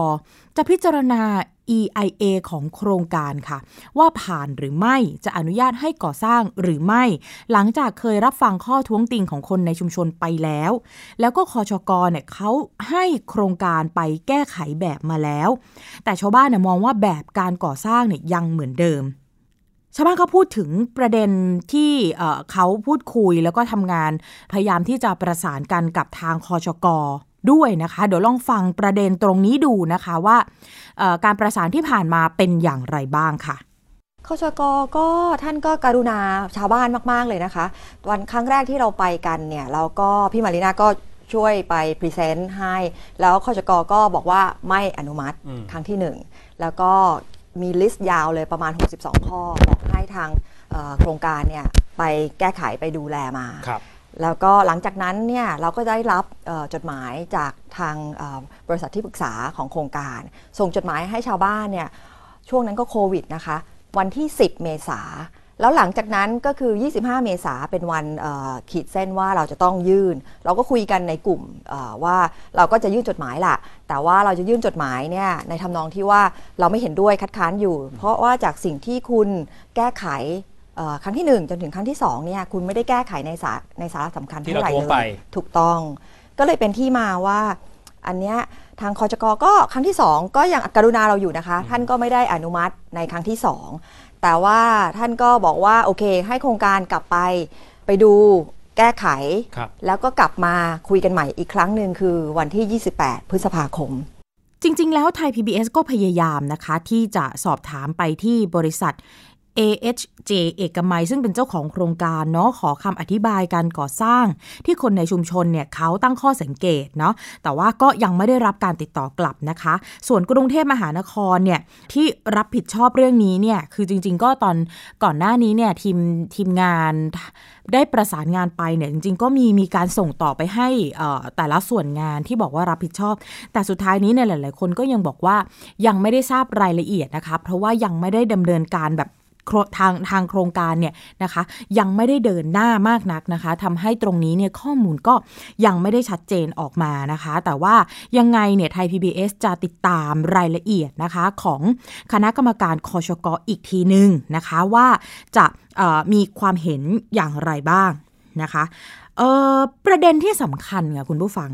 จะพิจารณา EIA ของโครงการค่ะ ว่าผ่านหรือไม่จะอนุญาตให้ก่อสร้างหรือไม่ หลังจากเคยรับฟังข้อท้วงติงของคนในชุมชนไปแล้ว แล้วก็คอชกเนี่ยเขาให้โครงการไปแก้ไขแบบมาแล้ว แต่ชาวบ้านเนี่ยมองว่าแบบการก่อสร้างเนี่ยยังเหมือนเดิม ชาวบ้านเขาพูดถึงประเด็นที่เอ่อเขาพูดคุยแล้วก็ทำงานพยายามที่จะประสานกันกับทางคอชกด้วยนะคะ เดี๋ยวลองฟังประเด็นตรงนี้ดูนะคะว่าเอ่อการประสานที่ผ่านมาเป็นอย่างไรบ้างค่ะคชกก็ท่านก็การุณาชาวบ้านมาก ๆ เลยนะคะ วันครั้งแรกที่เราไปกันเนี่ยเราก็พี่มารินาก็ช่วยไป present ให้ แล้วคชกก็บอกว่าไม่อนุมัติอืมครั้งที่หนึ่งแล้วก็ มี list ยาวเลยประมาณ 62 ข้อบอกให้ทางเอ่อโครงการเนี่ยไปแก้ไขไปดูแลมาครับแล้วก็หลังจากนั้นเนี่ยเราก็ได้รับเอ่อจดหมายจากทางเอ่อบริษัทที่ปรึกษาของโครงการ ส่งจดหมายให้ชาวบ้านเนี่ยช่วงนั้นก็โควิดนะคะ วันที่ 10 เมษา แล้วหลังจากนั้นก็คือ 25 เมษาเป็นวันเอ่อขีดเส้นว่าเราจะต้องยื่น เราก็คุยกันในกลุ่มเอ่อว่าเราก็จะยื่นจดหมายล่ะ แต่ว่าเราจะยื่นจดหมายเนี่ยในทำนองที่ว่าเราไม่เห็นด้วยคัดค้านอยู่ เพราะว่าจากสิ่งที่คุณแก้ไขเอ่อครั้งที่ 1 จนถึงครั้งที่2เนี่ยคุณไม่ได้แก้ไขในสาในสาระสำคัญที่เท่าไหร่เราท้วงเลไปยถูกต้อง ก็เลยเป็นที่มาว่าอันเนี้ยทางคอจกก็ครั้งที่ 2 ก็ยังกรุณาเราอยู่นะคะ ท่านก็ไม่ได้อนุมัติในครั้งที่ 2 แต่ว่าท่านก็บอกว่าโอเค ให้โครงการกลับไปไปดูแก้ไขครับแล้วก็กลับมาคุยกันใหม่อีกครั้งหนึ่งคือวันที่ 28 พฤษภาคม จริง ๆ แล้วไทย PBS ก็พยายามนะคะ ที่จะสอบถามไปที่บริษัท AHJ เอกมัยซึ่งเป็นเจ้าของโครงการเนาะขอคำอธิบายการก่อสร้าง ที่คนในชุมชนเนี่ยเขาตั้งข้อสังเกตเนาะแต่ว่าก็ยังไม่ได้รับการติดต่อกลับนะคะ ส่วนกรุงเทพมหานครเนี่ยที่รับผิดชอบเรื่องนี้เนี่ยคือจริง ๆ ก็ตอนก่อนหน้านี้เนี่ยทีมทีมงานได้ประสานงานไปเนี่ยจริง ๆ ก็มีมีการส่งต่อไปให้แต่ละส่วนงานที่บอกว่ารับผิดชอบ แต่สุดท้ายนี้เนี่ยหลาย ๆ คนก็ยังบอกว่ายังไม่ได้ทราบรายละเอียดนะคะ เพราะว่ายังไม่ได้ดำเนินการแบบ ทางทางโครงการเนี่ยนะคะ ยังไม่ได้เดินหน้ามากนักนะคะทำให้ตรงนี้เนี่ยข้อมูลก็ยังไม่ได้ชัดเจนออกมานะคะ แต่ว่ายังไงเนี่ยไทย PBS จะติดตามรายละเอียดนะคะของคณะกรรมการคอชกอีกทีหนึ่งนะคะว่าจะมีความเห็นอย่างไรบ้างนะคะ ประเด็นที่สำคัญค่ะคุณผู้ฟัง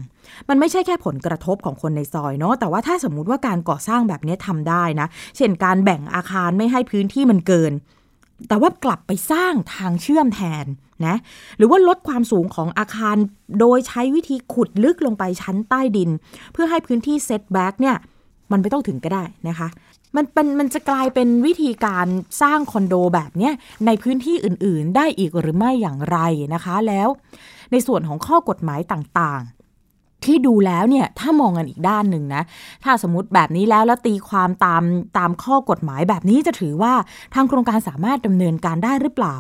มันไม่ใช่แค่ผลกระทบของคนในซอยเนาะแต่ว่าถ้าสมมุติว่าการก่อสร้างแบบนี้ทำได้นะ เช่นการแบ่งอาคารไม่ให้พื้นที่มันเกิน แต่ว่ากลับไปสร้างทางเชื่อมแทนนะหรือว่าลดความสูงของอาคารโดยใช้วิธีขุดลึกลงไปชั้นใต้ดิน เพื่อให้พื้นที่เซตแบ็กเนี่ยมันไม่ต้องถึงก็ได้นะคะ มันเป็นมันจะกลายเป็นวิธีการสร้างคอนโดแบบเนี้ยในพื้นที่อื่นๆ ได้อีกหรือไม่อย่างไรนะคะ แล้ว ในส่วนของข้อกฎหมายต่างๆ ที่ดูแล้วเนี่ยถ้ามองกันอีกด้านหนึ่งนะ ถ้าสมมติแบบนี้แล้วแล้วตีความตามตามข้อกฎหมายแบบนี้จะถือว่าทางโครงการสามารถดำเนินการได้หรือเปล่า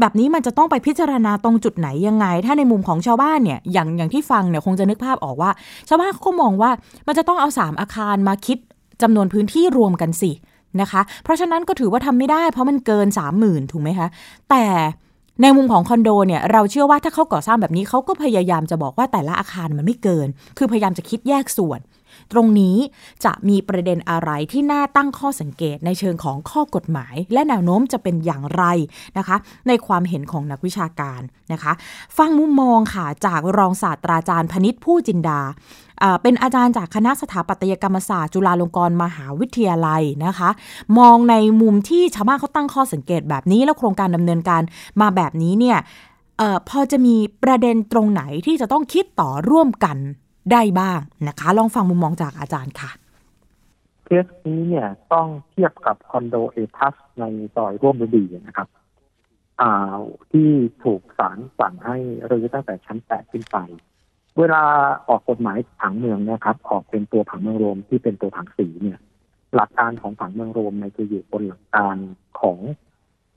แบบนี้มันจะต้องไปพิจารณาตรงจุดไหนยังไง ถ้าในมุมของชาวบ้านเนี่ยอย่างอย่างที่ฟังเนี่ยคงจะนึกภาพออกว่า ชาวบ้านเขาก็มองว่ามันจะต้องเอาสามอาคารมาคิด จำนวนพื้นที่รวมกันสินะคะ เพราะฉะนั้นก็ถือว่าทำไม่ได้ เพราะมันเกิน 30,000ถูกไหมคะ แต่ในมุมของคอนโดเนี่ยเราเชื่อว่าถ้าเขาก่อสร้างแบบนี้เขาก็พยายามจะบอกว่าแต่ละอาคารมันไม่เกิน คือพยายามจะคิดแยกส่วน ตรงนี้จะมีประเด็นอะไรที่น่าตั้งข้อสังเกตในเชิงของข้อกฎหมาย และแนวโน้มจะเป็นอย่างไรนะคะ ในความเห็นของนักวิชาการนะคะ ฟังมุมมองค่ะจากรองศาสตราจารย์พนิษฐ์ผู้จินดา เป็นอาจารย์จากคณะสถาปัตยกรรมศาสตร์จุฬาลงกรณ์มหาวิทยาลัยนะคะ มองในมุมที่ชาวบ้านเขาตั้งข้อสังเกตแบบนี้ แล้วโครงการดำเนินการมาแบบนี้เนี่ยออพอจะมีประเด็นตรงไหนที่จะต้องคิดต่อร่วมกันได้บ้างนะคะ ลองฟังมุมมองจากอาจารย์ค่ะเคสนี้เนี่ยต้องเทียบกับคอนโดเอทัสในซอยร่วมฤดีนะครับอ่าที่ถูกศาลสั่งให้รื้อตั้งแต่ชั้นแปดขึ้นไป เวลาออกกฎหมายผังเมืองนะครับ ออกเป็นตัวผังเมืองรวมที่เป็นตัวผังสีเนี่ย หลักการของผังเมืองรวมในจะอยู่บนหลักการของ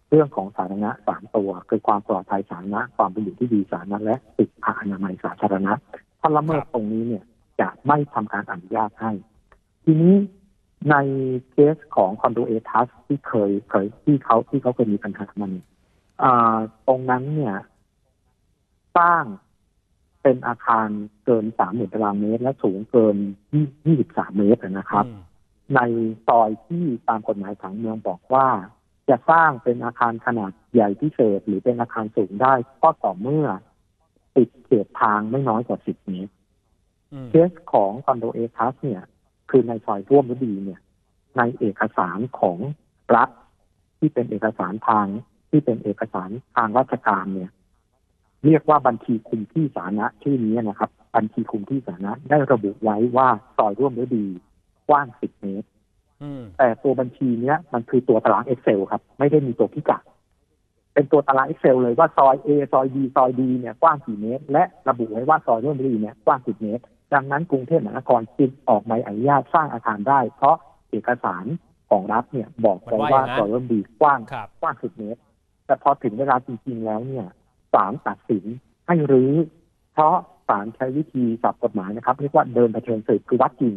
เรื่องของสาธารณะสามตัว คือความปลอดภัยสาธารณะความเป็นอยู่ที่ดีสาธารณะและสิทธิอนามัยสาธารณะถ้าละเมิดตรงนี้เนี่ยจะไม่ทำการอนุญาตให้ ทีนี้ในเคสของคอนโดเอทัสที่เคยเคยที่เขาที่เขาเคยมีปัญหามันตรงนั้นเนี่ย สร้าง เป็นอาคารเกินสามหมื่นตารางเมตร และสูงเกินยี่สิบสามเมตรนะครับ ในซอยที่ตามกฎหมายผังเมืองบอกว่า จะสร้างเป็นอาคารขนาดใหญ่พิเศษหรือเป็นอาคารสูงได้ก็ต่อเมื่อ ติดเขตทางไม่น้อยกว่าสิบเมตรเคสของคอนโดเอทัสเนี่ย คือในซอยร่วมฤดีเนี่ย ในเอกสารของรัฐที่เป็นเอกสารทางที่เป็นเอกสารทางราชการเนี่ย เรียกว่าบัญชีคุมที่สาธารณะชื่อนี้นะครับ บัญชีคุมที่สาธารณะได้ระบุไว้ว่าซอยร่วมฤดีกว้างสิบเมตรแต่ตัวบัญชีเนี้ยมันคือตัวตาราง Excel ครับ ไม่ได้มีตัวพิกัด เป็นตัวตาราง Excel เลยว่าซอย A ซอย B ซอย D เนี่ยกว้างกี่เมตร และระบุไว้ว่าซอยร่วมฤดีเนี่ยกว้างสิบเมตร ดังนั้นกรุงเทพมหานครจึงออกใบอนุญาตสร้างอาคารได้ เพราะเอกสารของรัฐเนี่ยบอกไว้ว่าซอยร่วมดีกว้างกว้างสิบเมตร แต่พอถึงเวลาจริงๆแล้วเนี่ย ศาลตัดสินให้รื้อ เพราะศาลใช้วิธีสับกฎหมายนะครับ เรียกว่าเดินเผชิญสืบคือวัดจริง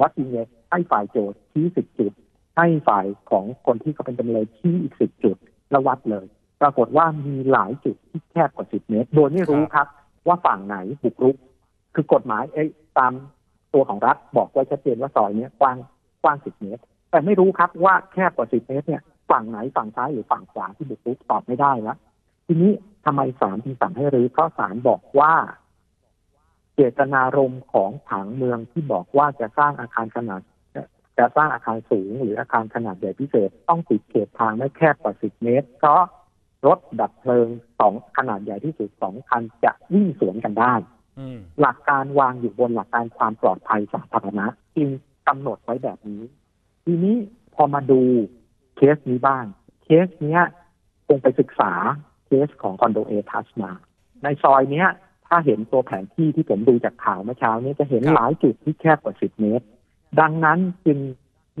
วัดจริงเนี่ยให้ฝ่ายโจทย์ชี้สิบจุด ให้ฝ่ายของคนที่เขาเป็นจำเลยชี้อีกสิบจุดแล้ววัดเลย ปรากฏว่ามีหลายจุดที่แคบกว่าสิบเมตร โดยไม่รู้ครับ ว่าฝั่งไหนบุกรุก คือกฎหมายเอ้ตามตัวของรัฐบอกไว้ชัดเจนว่าซอยเนี้ยกว้างกว้างสิบเมตร แต่ไม่รู้ครับว่าแคบกว่าสิบเมตรเนี่ยฝั่งไหนฝั่งซ้ายหรือฝั่งขวาที่บุกรุกตอบไม่ได้แล้ว ทีนี้ทำไมศาลถึงสั่งให้รื้อเพราะศาลบอกว่า เจตนารมณ์ของผังเมืองที่บอกว่าจะสร้างอาคารขนาดจะสร้างอาคารสูง หรืออาคารขนาดใหญ่พิเศษต้องติดเขตทางไม่แคบกว่าสิบเมตร เพราะรถดับเพลิงสองขนาดใหญ่ที่สุดสองคันจะวิ่งสวนกันได้หลักการวางอยู่บนหลักการความปลอดภัยสาธารณะจึงกำหนดไว้แบบนี้ ทีนี้พอมาดูเคสนี้บ้าง เคสเนี้ยคงไปศึกษาเค สของคอนโดเอทัสมา ในซอยเนี้ย ถ้าเห็นตัวแผนที่ที่ผมดูจากข่าวเมื่อเช้านี้จะเห็นหลายจุดที่แคบกว่าสิบเมตร ดังนั้นจึง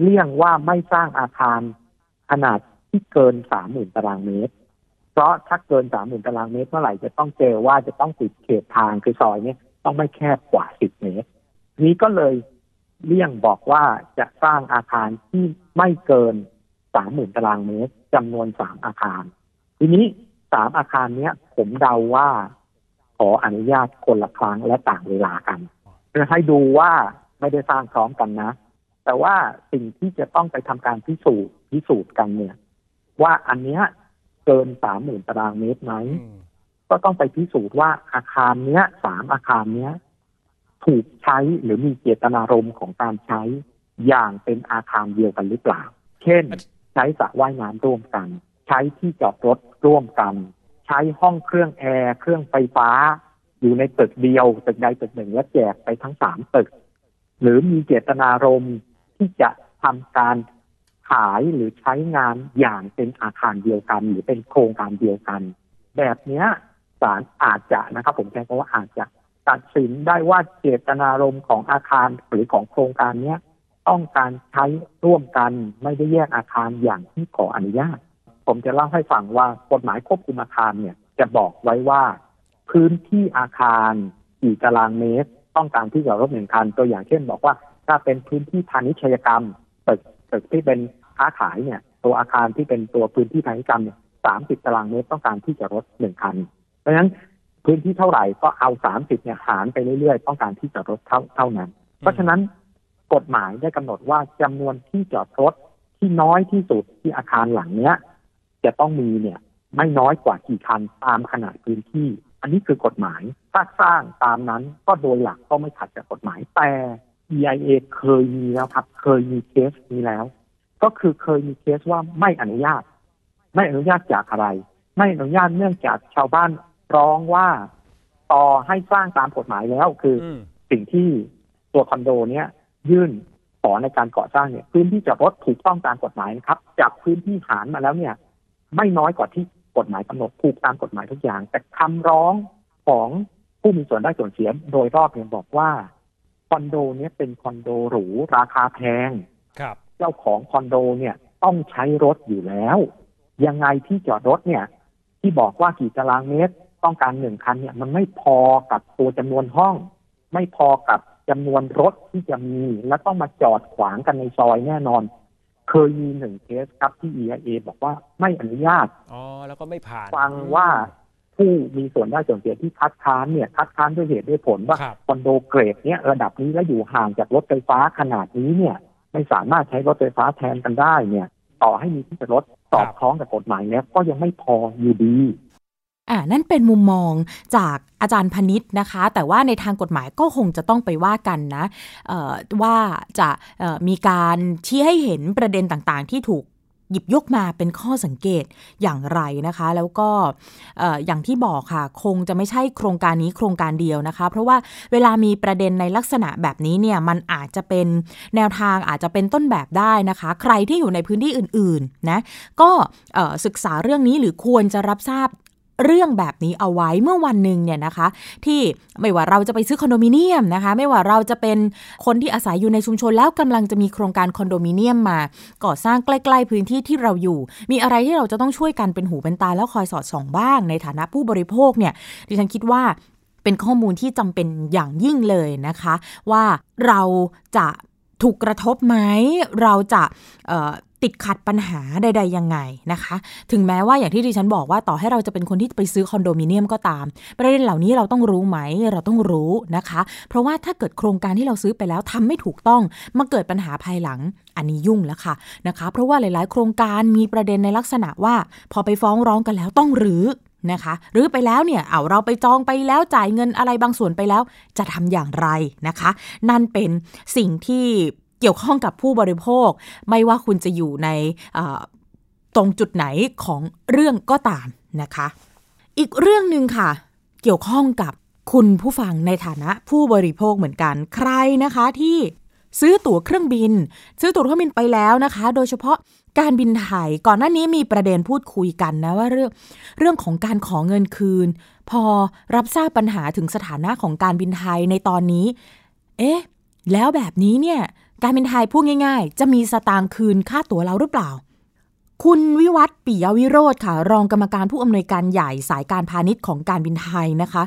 เลี่ยงว่าไม่สร้างอาคารขนาดที่เกินสามหมื่นตารางเมตร เพราะถ้าเกินสามหมื่นตารางเมตรเมื่อไหร่จะต้องเจอว่าจะต้องติดเขตทางคือซอยนี้ต้องไม่แคบกว่าสิบเมตร นี้ก็เลยเลี่ยงบอกว่าจะสร้างอาคารที่ไม่เกินสามหมื่นตารางเมตรจำนวนสามอาคาร ทีนี้ สามอาคารเนี้ย ผมเดาว่า ขออนุญาตคนละครั้งและต่างเวลากันเพื่อให้ดูว่าไม่ได้สร้างพร้อมกันนะ แต่ว่าสิ่งที่จะต้องไปทำการพิสูจน์พิสูจน์กันเนี่ย ว่าอันเนี้ยเกินสามหมื่นตารางเมตรไหมก็ต้องไปพิสูจน์ว่าอาคารเนี้ยสามอาคารเนี้ย ถูกใช้หรือมีเจตนารมณ์ของการใช้อย่างเป็นอาคารเดียวกันหรือเปล่า เช่น ใช้สระว่ายน้ำร่วมกัน ใช้ที่จอดรถร่วมกัน ใช้ห้องเครื่องแอร์เครื่องไฟฟ้า อยู่ในตึกเดียวตึกใดตึกหนึ่งและแจกไปทั้งสามตึก หรือมีเจตนารมณ์ที่จะทำการขายหรือใช้งานอย่างเป็นอาคารเดียวกัน หรือเป็นโครงการเดียวกัน แบบนี้ศาลอาจจะนะครับ ผมใช้คำว่าอาจจะตัดสินได้ว่าเจตนารมณ์ของอาคารหรือของโครงการเนี้ต้องการใช้ร่วมกันไม่ได้แยกอาคารอย่างที่ขออนุญาต ผมจะเล่าให้ฟังว่ากฎหมายควบคุมอาคารเนี่ย จะบอกไว้ว่า พื้นที่อาคารกี่ตารางเมตร ต้องการที่จะรถหนึ่งคัน ตัวอย่างเช่น บอกว่าถ้าเป็นพื้นที่พาณิชยกรรมตึกตึกที่เป็นค้าขายเนี่ย ตัวอาคารที่เป็นตัวพื้นที่พาณิชยกรรมเนี่ยสามสิบตารางเมตรต้องการที่จะรถหนึ่งคัน เพราะฉะนั้นพื้นที่เท่าไหร่ก็เอาสามสิบเนี่ยหารไปเรื่อยๆ ต้องการที่จะรถเท่าเท่านั้น เพราะฉะนั้นกฎหมายได้กำหนดว่าจำนวนที่จอดรถที่น้อยที่สุดที่อาคารหลังเนี้ย จะต้องมีเนี่ยไม่น้อยกว่ากี่คันตามขนาดพื้นที่ อันนี้คือกฎหมาย ถ้าสร้างตามนั้นก็โดยหลักก็ไม่ขัดกับกฎหมายแต่ EIA เคยมีแล้วครับ เคยมีเคสนี้แล้ว ก็คือเคยมีเคสว่าไม่อนุญาต ไม่อนุญาตจากอะไร ไม่อนุญาตเนื่องจากชาวบ้านร้องว่าต่อให้สร้างตามกฎหมายแล้วคืออืมสิ่งที่ตัวคอนโดเนี้ยยื่นขอในการก่อสร้างเนี่ย พื้นที่จอดรถถูกต้องตามกฎหมายนะครับ จากพื้นที่หารมาแล้วเนี่ย ไม่น้อยกว่าที่กฎหมายกำหนดถูกตามกฎหมายทุกอย่าง แต่คำร้องของผู้มีส่วนได้ส่วนเสียโดยรอบเนี่ยบอกว่าคอนโดเนี้ยเป็นคอนโดหรูราคาแพงครับเจ้าของคอนโดเนี่ยต้องใช้รถอยู่แล้ว ยังไงที่จอดรถเนี่ย ที่บอกว่ากี่ตารางเมตร ต้องการหนึ่งคันเนี่ย มันไม่พอกับตัวจำนวนห้อง ไม่พอกับจำนวนรถที่จะมี และต้องมาจอดขวางกันในซอยแน่นอน เคยมีหนึ่งเคสครับที่ EIA บอกว่าไม่อนุญาต อ๋อ แล้วก็ไม่ผ่านฟังว่าผู้มีส่วนได้ส่วนเสียที่คัดค้านเนี่ยคัดค้านด้วยเหตุด้วยผลว่าครับคอนโดเกรดเนี้ยระดับนี้แล้วอยู่ห่างจากรถไฟฟ้าขนาดนี้เนี่ย ไม่สามารถใช้รถไฟฟ้าแทนกันได้เนี่ย ต่อให้มีที่จอดรถสอดคล้องกับกฎหมายแล้วก็ยังไม่พออยู่ดี อ่านั่นเป็นมุมมองจากอาจารย์พนิษ์นะคะ แต่ว่าในทางกฎหมายก็คงจะต้องไปว่ากันนะว่าจะมีการชี้ให้เห็นประเด็นต่างๆ ที่ถูกหยิบยกมาเป็นข้อสังเกตอย่างไรนะคะ แล้วก็เอ่อย่างที่บอกค่ะ คงจะไม่ใช่โครงการนี้โครงการเดียวนะคะ เพราะว่าเวลามีประเด็นในลักษณะแบบนี้เนี่ยมันอาจจะเป็นแนวทางอาจจะเป็นต้นแบบได้นะคะ ใครที่อยู่ในพื้นที่อื่นๆนะก็ศึกษาเรื่องนี้หรือควรจะรับทราบ เรื่องแบบนี้เอาไว้เมื่อวันหนึ่งเนี่ยนะคะ ที่ไม่ว่าเราจะไปซื้อคอนโดมิเนียมนะคะ ไม่ว่าเราจะเป็นคนที่อาศัยอยู่ในชุมชนแล้วกำลังจะมีโครงการคอนโดมิเนียมมา ก่อสร้างใกล้ ๆ พื้นที่ที่เราอยู่ มีอะไรที่เราจะต้องช่วยกันเป็นหูเป็นตาแล้วคอยสอดส่องบ้าง ในฐานะผู้บริโภคเนี่ยดิฉันคิดว่าเป็นข้อมูลที่จำเป็นอย่างยิ่งเลยนะคะ ว่าเราจะถูกกระทบไหมเราจะ ติดขัดปัญหาใดๆยังไงนะคะ ถึงแม้ว่าอย่างที่ดิฉันบอกว่าต่อให้เราจะเป็นคนที่ไปซื้อคอนโดมิเนียมก็ตาม ประเด็นเหล่านี้เราต้องรู้ไหมเราต้องรู้นะคะ เพราะว่าถ้าเกิดโครงการที่เราซื้อไปแล้วทำไม่ถูกต้องมาเกิดปัญหาภายหลังอันนี้ยุ่งแล้วค่ะนะคะ เพราะว่าหลายๆ โครงการมีประเด็นในลักษณะว่า พอไปฟ้องร้องกันแล้วต้องรื้อนะคะหรือไปแล้วเนี่ยเอาเราไปจองไปแล้วจ่ายเงินอะไรบางส่วนไปแล้ว จะทำอย่างไรนะคะ นั่นเป็นสิ่งที่ กี่ยวข้องกับผู้บริโภค ไม่ว่าคุณจะอยู่ในตรงจุดไหนของเรื่องก็ตามนะคะ อีกเรื่องหนึ่งค่ะ เกี่ยวข้องกับคุณผู้ฟังในฐานะผู้บริโภคเหมือนกันใครนะคะที่ซื้อตั๋วเครื่องบิน ซื้อตั๋วเครื่องบินไปแล้วนะคะ โดยเฉพาะการบินไทยก่อนหน้านี้มีประเด็นพูดคุยกันนะว่าเรื่องเรื่องของการขอเงินคืน พอรับทราบปัญหาถึงสถานะของการบินไทยในตอนนี้ เอ๊ะ แล้วแบบนี้เนี่ยการบินไทยพูดง่าย ๆ จะมีสตางค์คืนค่าตั๋วเราหรือเปล่า คุณวิวัฒน์ปิยวิโรธค่ะ รองกรรมการผู้อำนวยการใหญ่สายการพาณิชย์ของการบินไทยนะคะ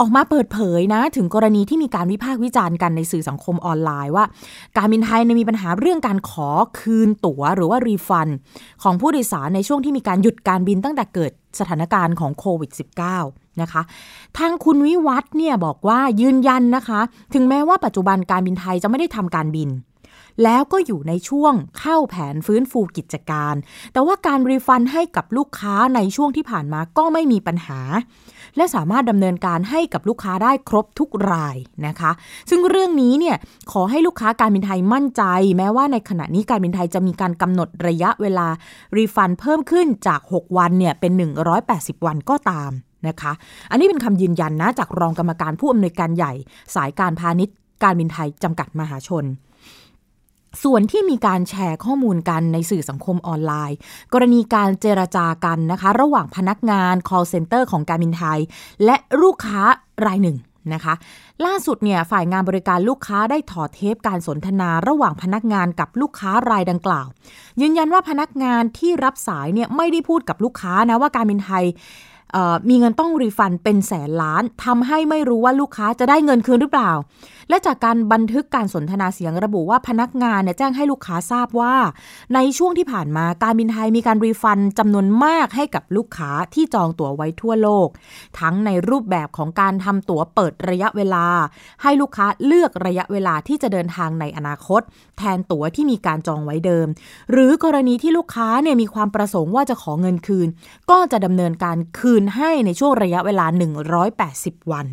ออกมาเปิดเผยนะ ถึงกรณีที่มีการวิพากษ์วิจารณ์กันในสื่อสังคมออนไลน์ว่า การบินไทยเนี่ยมีปัญหาเรื่องการขอคืนตั๋วหรือว่ารีฟัน ของผู้โดยสารในช่วงที่มีการหยุดการบินตั้งแต่เกิดสถานการณ์ของโควิด -19 นะคะ ทางคุณวิวัฒน์เนี่ยบอกว่ายืนยันนะคะ ถึงแม้ว่าปัจจุบันการบินไทยจะไม่ได้ทำการบิน แล้วก็อยู่ในช่วงเข้าแผนฟื้นฟูกิจการ แต่ว่าการ refund ให้กับลูกค้าในช่วงที่ผ่านมาก็ไม่มีปัญหา และสามารถดำเนินการให้กับลูกค้าได้ครบทุกรายนะคะ ซึ่งเรื่องนี้เนี่ยขอให้ลูกค้าการบินไทยมั่นใจ แม้ว่าในขณะนี้การบินไทยจะมีการกำหนดระยะเวลา refund เพิ่มขึ้นจาก 6 วันเนี่ยเป็น 180 วันก็ตาม นะคะ อันนี้เป็นคำยืนยันนะจากรองกรรมการผู้อำนวยการใหญ่ สายการพาณิชย์ การบินไทยจำกัดมหาชน ส่วนที่มีการแชร์ข้อมูลกันในสื่อสังคมออนไลน์ กรณีการเจรจากันนะคะ ระหว่างพนักงาน call center ของการบินไทย และลูกค้ารายหนึ่งนะคะล่าสุดเนี่ยฝ่ายงานบริการลูกค้าได้ถอดเทปการสนทนาระหว่างพนักงานกับลูกค้ารายดังกล่าว ยืนยันว่าพนักงานที่รับสายเนี่ยไม่ได้พูดกับลูกค้านะว่าการบินไทย มีเงินต้องรีฟันเป็นแสนล้านทำให้ไม่รู้ว่าลูกค้าจะได้เงินคืนหรือเปล่า และจากการบันทึกการสนทนาเสียงระบุว่าพนักงานเนี่ยแจ้งให้ลูกค้าทราบว่า ในช่วงที่ผ่านมาการบินไทยมีการรีฟันจำนวนมากให้กับลูกค้าที่จองตั๋วไว้ทั่วโลก ทั้งในรูปแบบของการทำตั๋วเปิดระยะเวลา ให้ลูกค้าเลือกระยะเวลาที่จะเดินทางในอนาคต แทนตั๋วที่มีการจองไว้เดิม หรือกรณีที่ลูกค้าเนี่ยมีความประสงค์ว่าจะขอเงินคืน ก็จะดำเนินการคืนให้ในช่วงระยะเวลา 180 วัน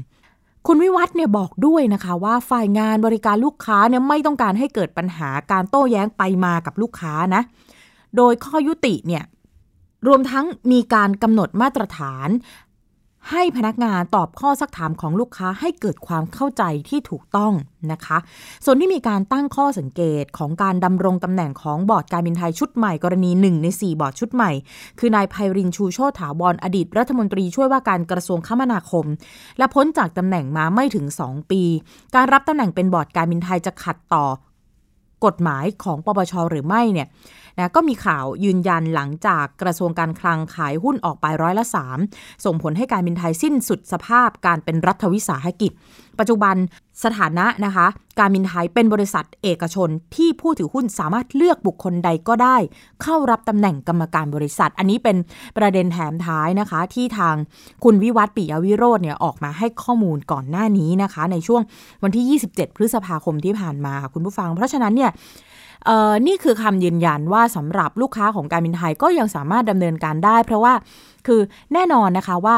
คุณวิวัฒน์เนี่ยบอกด้วยนะคะว่าฝ่ายงานบริการลูกค้าเนี่ยไม่ต้องการให้เกิดปัญหาการโต้แย้งไปมากับลูกค้านะ โดยข้อยุติเนี่ยรวมทั้งมีการกำหนดมาตรฐาน ให้พนักงานตอบข้อซักถามของลูกค้าให้เกิดความเข้าใจที่ถูกต้องนะคะ ส่วนที่มีการตั้งข้อสังเกตของการดำรงตำแหน่งของบอร์ดการบินไทยชุดใหม่กรณีหนึ่งใน 4 บอร์ดชุดใหม่ คือนายไพรินชูโชติถาวรอดีตรัฐมนตรีช่วยว่าการกระทรวงคมนาคม และพ้นจากตำแหน่งมาไม่ถึง 2 ปี การรับตำแหน่งเป็นบอร์ดการบินไทยจะขัดต่อกฎหมายของปปชหรือไม่เนี่ย นะก็มีข่าวยืนยันหลังจากกระทรวงการคลังขายหุ้นออกไปร้อยละสามส่งผลให้การบินไทยสิ้นสุดสภาพการเป็นรัฐวิสาหกิจ ปัจจุบันสถานะนะคะ การบินไทยเป็นบริษัทเอกชนที่ผู้ถือหุ้นสามารถเลือกบุคคลใดก็ได้ เข้ารับตำแหน่งกรรมการบริษัท อันนี้เป็นประเด็นแถมท้ายนะคะ ที่ทางคุณวิวัฒปิยวิโรธเนี่ยออกมาให้ข้อมูลก่อนหน้านี้นะคะ ในช่วงวันที่ 27 พฤษภาคมที่ผ่านมาคุณผู้ฟัง เพราะฉะนั้นเนี่ย นี่คือคำยืนยันว่าสำหรับลูกค้าของการบินไทยก็ยังสามารถดำเนินการได้ เพราะว่าคือแน่นอนนะคะว่า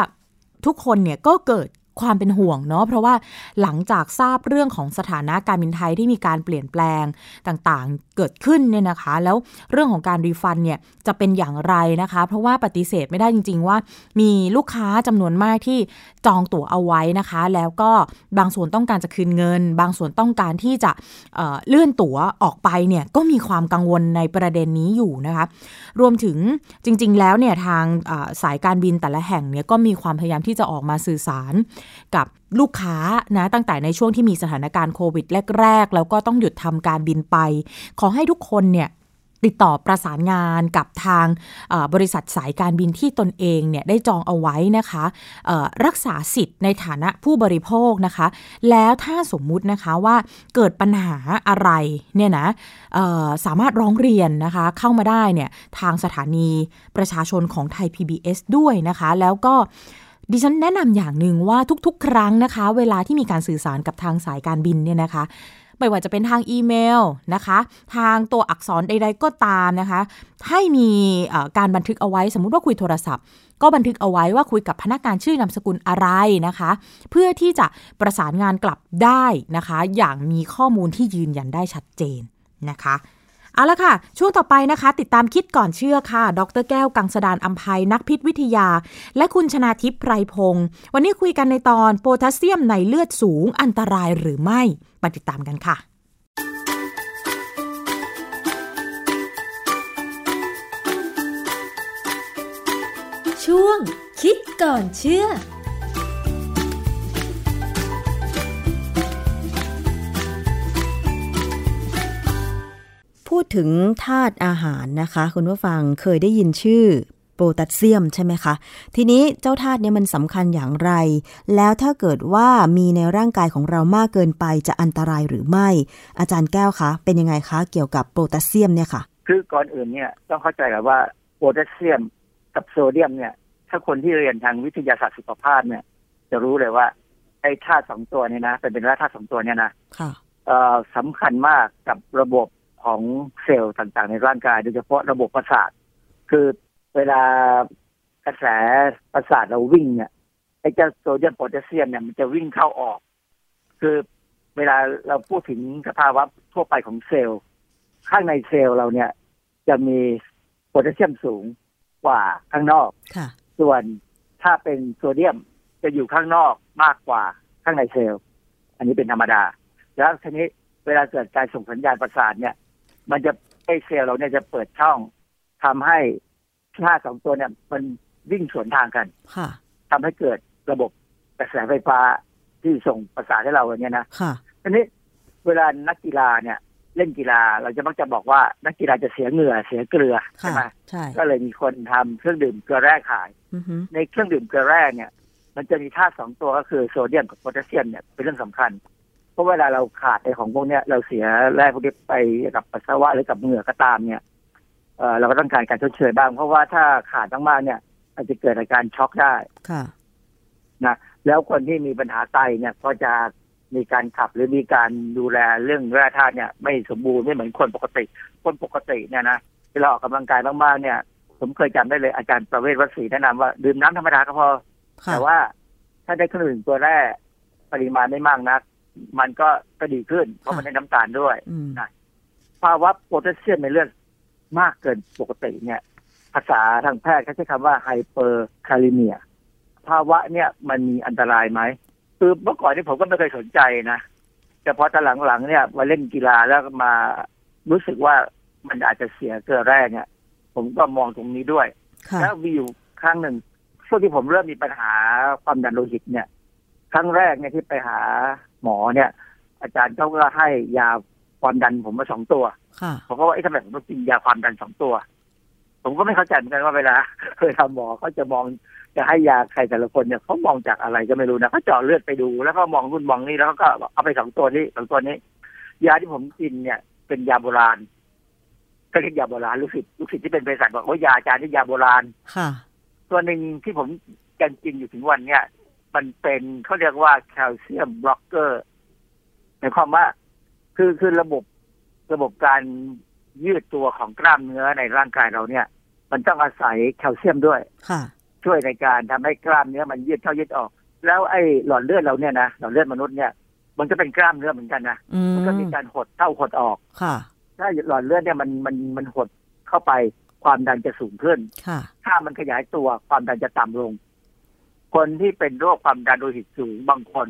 ทุกคนเนี่ยก็เกิด ความเป็นห่วงเนาะเพราะว่าหลังจากทราบเรื่องของสถานะการบินไทยที่มีการเปลี่ยนแปลงต่างๆเกิดขึ้นเนี่ยนะคะ แล้วเรื่องของการรีฟันเนี่ยจะเป็นอย่างไรนะคะ เพราะว่าปฏิเสธไม่ได้จริง ๆ ว่า มีลูกค้าจำนวนมากที่จองตั๋วเอาไว้นะคะ แล้วก็บางส่วนต้องการจะคืนเงิน บางส่วนต้องการที่จะเเลื่อนตั๋วออกไปเนี่ยก็มีความกังวลในประเด็นนี้อยู่นะคะ รวมถึงจริง ๆ แล้วเนี่ยทางสายการบินแต่ละแห่งเนี่ยก็มีความพยายามที่จะออกมาสื่อสารกับลูกค้านะตั้งแต่ในช่วงที่มีสถานการณ์โควิดแรก ๆ แล้วก็ต้องหยุดทำการบินไป ขอให้ทุกคนเนี่ยติดต่อประสานงานกับทางบริษัทสายการบินที่ตนเองเนี่ยได้จองเอาไว้นะคะรักษาสิทธิ์ในฐานะผู้บริโภคนะคะ แล้วถ้าสมมุตินะคะว่าเกิดปัญหาอะไรเนี่ยนะสามารถร้องเรียนนะคะเข้ามาได้เนี่ยทางสถานีประชาชนของไทย PBS ด้วยนะคะ แล้วก็ ดิฉันแนะนำอย่างหนึ่งว่าทุกๆ ครั้งนะคะ เวลาที่มีการสื่อสารกับทางสายการบินเนี่ยนะคะ ไม่ว่าจะเป็นทางอีเมลนะคะ ทางตัวอักษรใด ๆ ก็ตามนะคะ ให้มีการบันทึกเอาไว้สมมุติว่าคุยโทรศัพท์ ก็บันทึกเอาไว้ว่าคุยกับพนักงานชื่อนามสกุลอะไรนะคะ เพื่อที่จะประสานงานกลับได้นะคะ อย่างมีข้อมูลที่ยืนยันได้ชัดเจนนะคะ เอาละค่ะ ช่วงต่อไปนะคะ ติดตามคิดก่อนเชื่อค่ะ ดรแก้วกังสดานอัมภัยนักพิษวิทยา และคุณชนาทิพย์ไพรพงศ์วันนี้คุยกันในตอนโพแทสเซียมในเลือดสูงอันตรายหรือไม่ไปติดตามกันค่ะ ช่วงคิดก่อนเชื่อ พูดถึงธาตุอาหารนะคะ คุณผู้ฟังเคยได้ยินชื่อโพแทสเซียมใช่ไหมคะ ทีนี้เจ้าธาตุนี้มันสำคัญอย่างไร แล้วถ้าเกิดว่ามีในร่างกายของเรามากเกินไปจะอันตรายหรือไม่ อาจารย์แก้วคะ เป็นยังไงคะ เกี่ยวกับโพแทสเซียมเนี่ยค่ะ คือก่อนอื่นเนี่ยต้องเข้าใจกันว่าโพแทสเซียมกับโซเดียมเนี่ย ถ้าคนที่เรียนทางวิทยาศาสตร์สุขภาพเนี่ย จะรู้เลยว่าไอ้ธาตุสองตัวนี้นะเป็นเป็นธาตุสองตัวเนี่ยนะค่ะสำคัญมากกับระบบ ของเซลล์ต่างๆ ในร่างกาย โดยเฉพาะระบบประสาท คือเวลากระแสประสาทเราวิ่งเนี่ยไอ้เจ้าโซเดียมโพแทสเซียมเนี่ยมันจะวิ่งเข้าออก คือเวลาเราพูดถึงสภาวะทั่วไปของเซลล์ ข้างในเซลล์เราเนี่ย จะมีโพแทสเซียมสูงกว่าข้างนอกส่วนถ้าเป็นโซเดียมจะอยู่ข้างนอกมากกว่าข้างในเซลล์ อันนี้เป็นธรรมดา แล้วทีนี้เวลาเกิดการส่งสัญญาณประสาทเนี่ย มันจะไอเซลล์เราเนี่ยจะเปิดช่องทำให้ธาตุสองตัวเนี่ยมันวิ่งสวนทางกันค่ะทำให้เกิดระบบกระแสไฟฟ้าที่ส่งประสาทให้เราอย่างเงี้ยนะค่ะทีนี้เวลานักกีฬาเนี่ย เล่นกีฬาเราจะมักจะบอกว่านักกีฬาจะเสียเหงื่อเสียเกลือใช่ค่ะไหมใช่ก็เลยมีคนทำเครื่องดื่มเกลือแร่ขายอือฮึในเครื่องดื่มเกลือแร่เนี่ย มันจะมีธาตุสองตัวก็คือโซเดียมกับโพแทสเซียมเนี่ยเป็นเรื่องสำคัญเพ ราะเวลาเราขาดในของพวกเนี้ยเราเสียแร่พวกนี้ไปกับปัสสาวะหรือกับเหงื่อก็ตามเนี่ยเออเราก็ต้องการการชดเชยบ้าง เพราะว่าถ้าขาดมากๆเนี่ย อาจจะเกิดอาการช็อกได้ค่ะนะแล้วคนที่มีปัญหาไตเนี่ยก็จะมีการขับหรือมีการดูแลเรื่องแร่ธาตุเนี่ย ไม่สมบูรณ์ไม่เหมือนคนปกติ คนปกติเนี่ยนะเวลาออกกำลังกายมากๆเนี่ย ผมเคยจำได้เลยอาจารย์ประเวศวะสีแนะนำว่าดื่มน้ำธรรมดาก็พอค่ะแต่ว่าถ้าได้เครื่องดื่มเกลือแร่ปริมาณไม่มากนัก มันก็ก็ดีขึ้น เพราะมันได้น้ำตาลด้วยอืมภาวะโพแทสเซียมในเลือดมากเกินปกติเนี่ย ภาษาทางแพทย์เขาใช้คำว่า hyperkalemia ภาวะเนี่ยมันมีอันตรายไหมคือเมื่อก่อนนี่ผมก็ไม่เคยสนใจนะ แต่พอตอนหลังๆเนี่ยมาเล่นกีฬาแล้วก็มารู้สึกว่ามันอาจจะเสียเกลือแร่เนี่ย ผมก็มองตรงนี้ด้วยค่ะแล้วมีอยู่ครั้งหนึ่งช่วงที่ผมเริ่มมีปัญหาความดันโลหิตเนี่ย ครั้งแรกเนี่ยที่ไปหา หมอเนี่ย อาจารย์เขาก็ให้ยาความดันผมมาสองตัวค่ะผมก็ว่าไอ้ทำไมผมต้องกินยาความดันสองตัว ผมก็ไม่เข้าใจเหมือนกันว่าเวลาเคยทำหมอเขาจะมองจะให้ยาใครแต่ละคนเนี่ยเขามองจากอะไรก็ไม่รู้นะเขาเจาะเลือดไปดูแล้วก็มองนู่นมองนี่แล้วก็เอาไปสองตัวนี้สองตัวนี้ ยาที่ผมกินเนี่ย เป็นยาโบราณก็เรียกยาโบราณลูกศิษย์ลูกศิษย์ที่เป็นเภสัชบอกว่ายาอาจารย์นี่ยาโบราณค่ะตัวหนึ่งที่ผมยังกินอยู่ถึงวันเนี่ย มันเป็นเขาเรียกว่าแคลเซียมบล็อกเกอร์หมายความว่า คือคือระบบระบบการยืดตัวของกล้ามเนื้อในร่างกายเราเนี่ย มันต้องอาศัยแคลเซียมด้วยค่ะช่วยในการทำให้กล้ามเนื้อมันยืดเข้ายืดออก แล้วไอ้หลอดเลือดเราเนี่ยนะหลอดเลือดมนุษย์เนี่ย มันก็เป็นกล้ามเนื้อเหมือนกันนะอืมมันก็มีการหดเข้าหดออกค่ะ ถ้าหลอดเลือดเนี่ยมันมันมันหดเข้าไปความดันจะสูงขึ้นค่ะถ้ามันขยายตัวความดันจะต่ำลง คนที่เป็นโรคความดันโลหิตสูงบางคน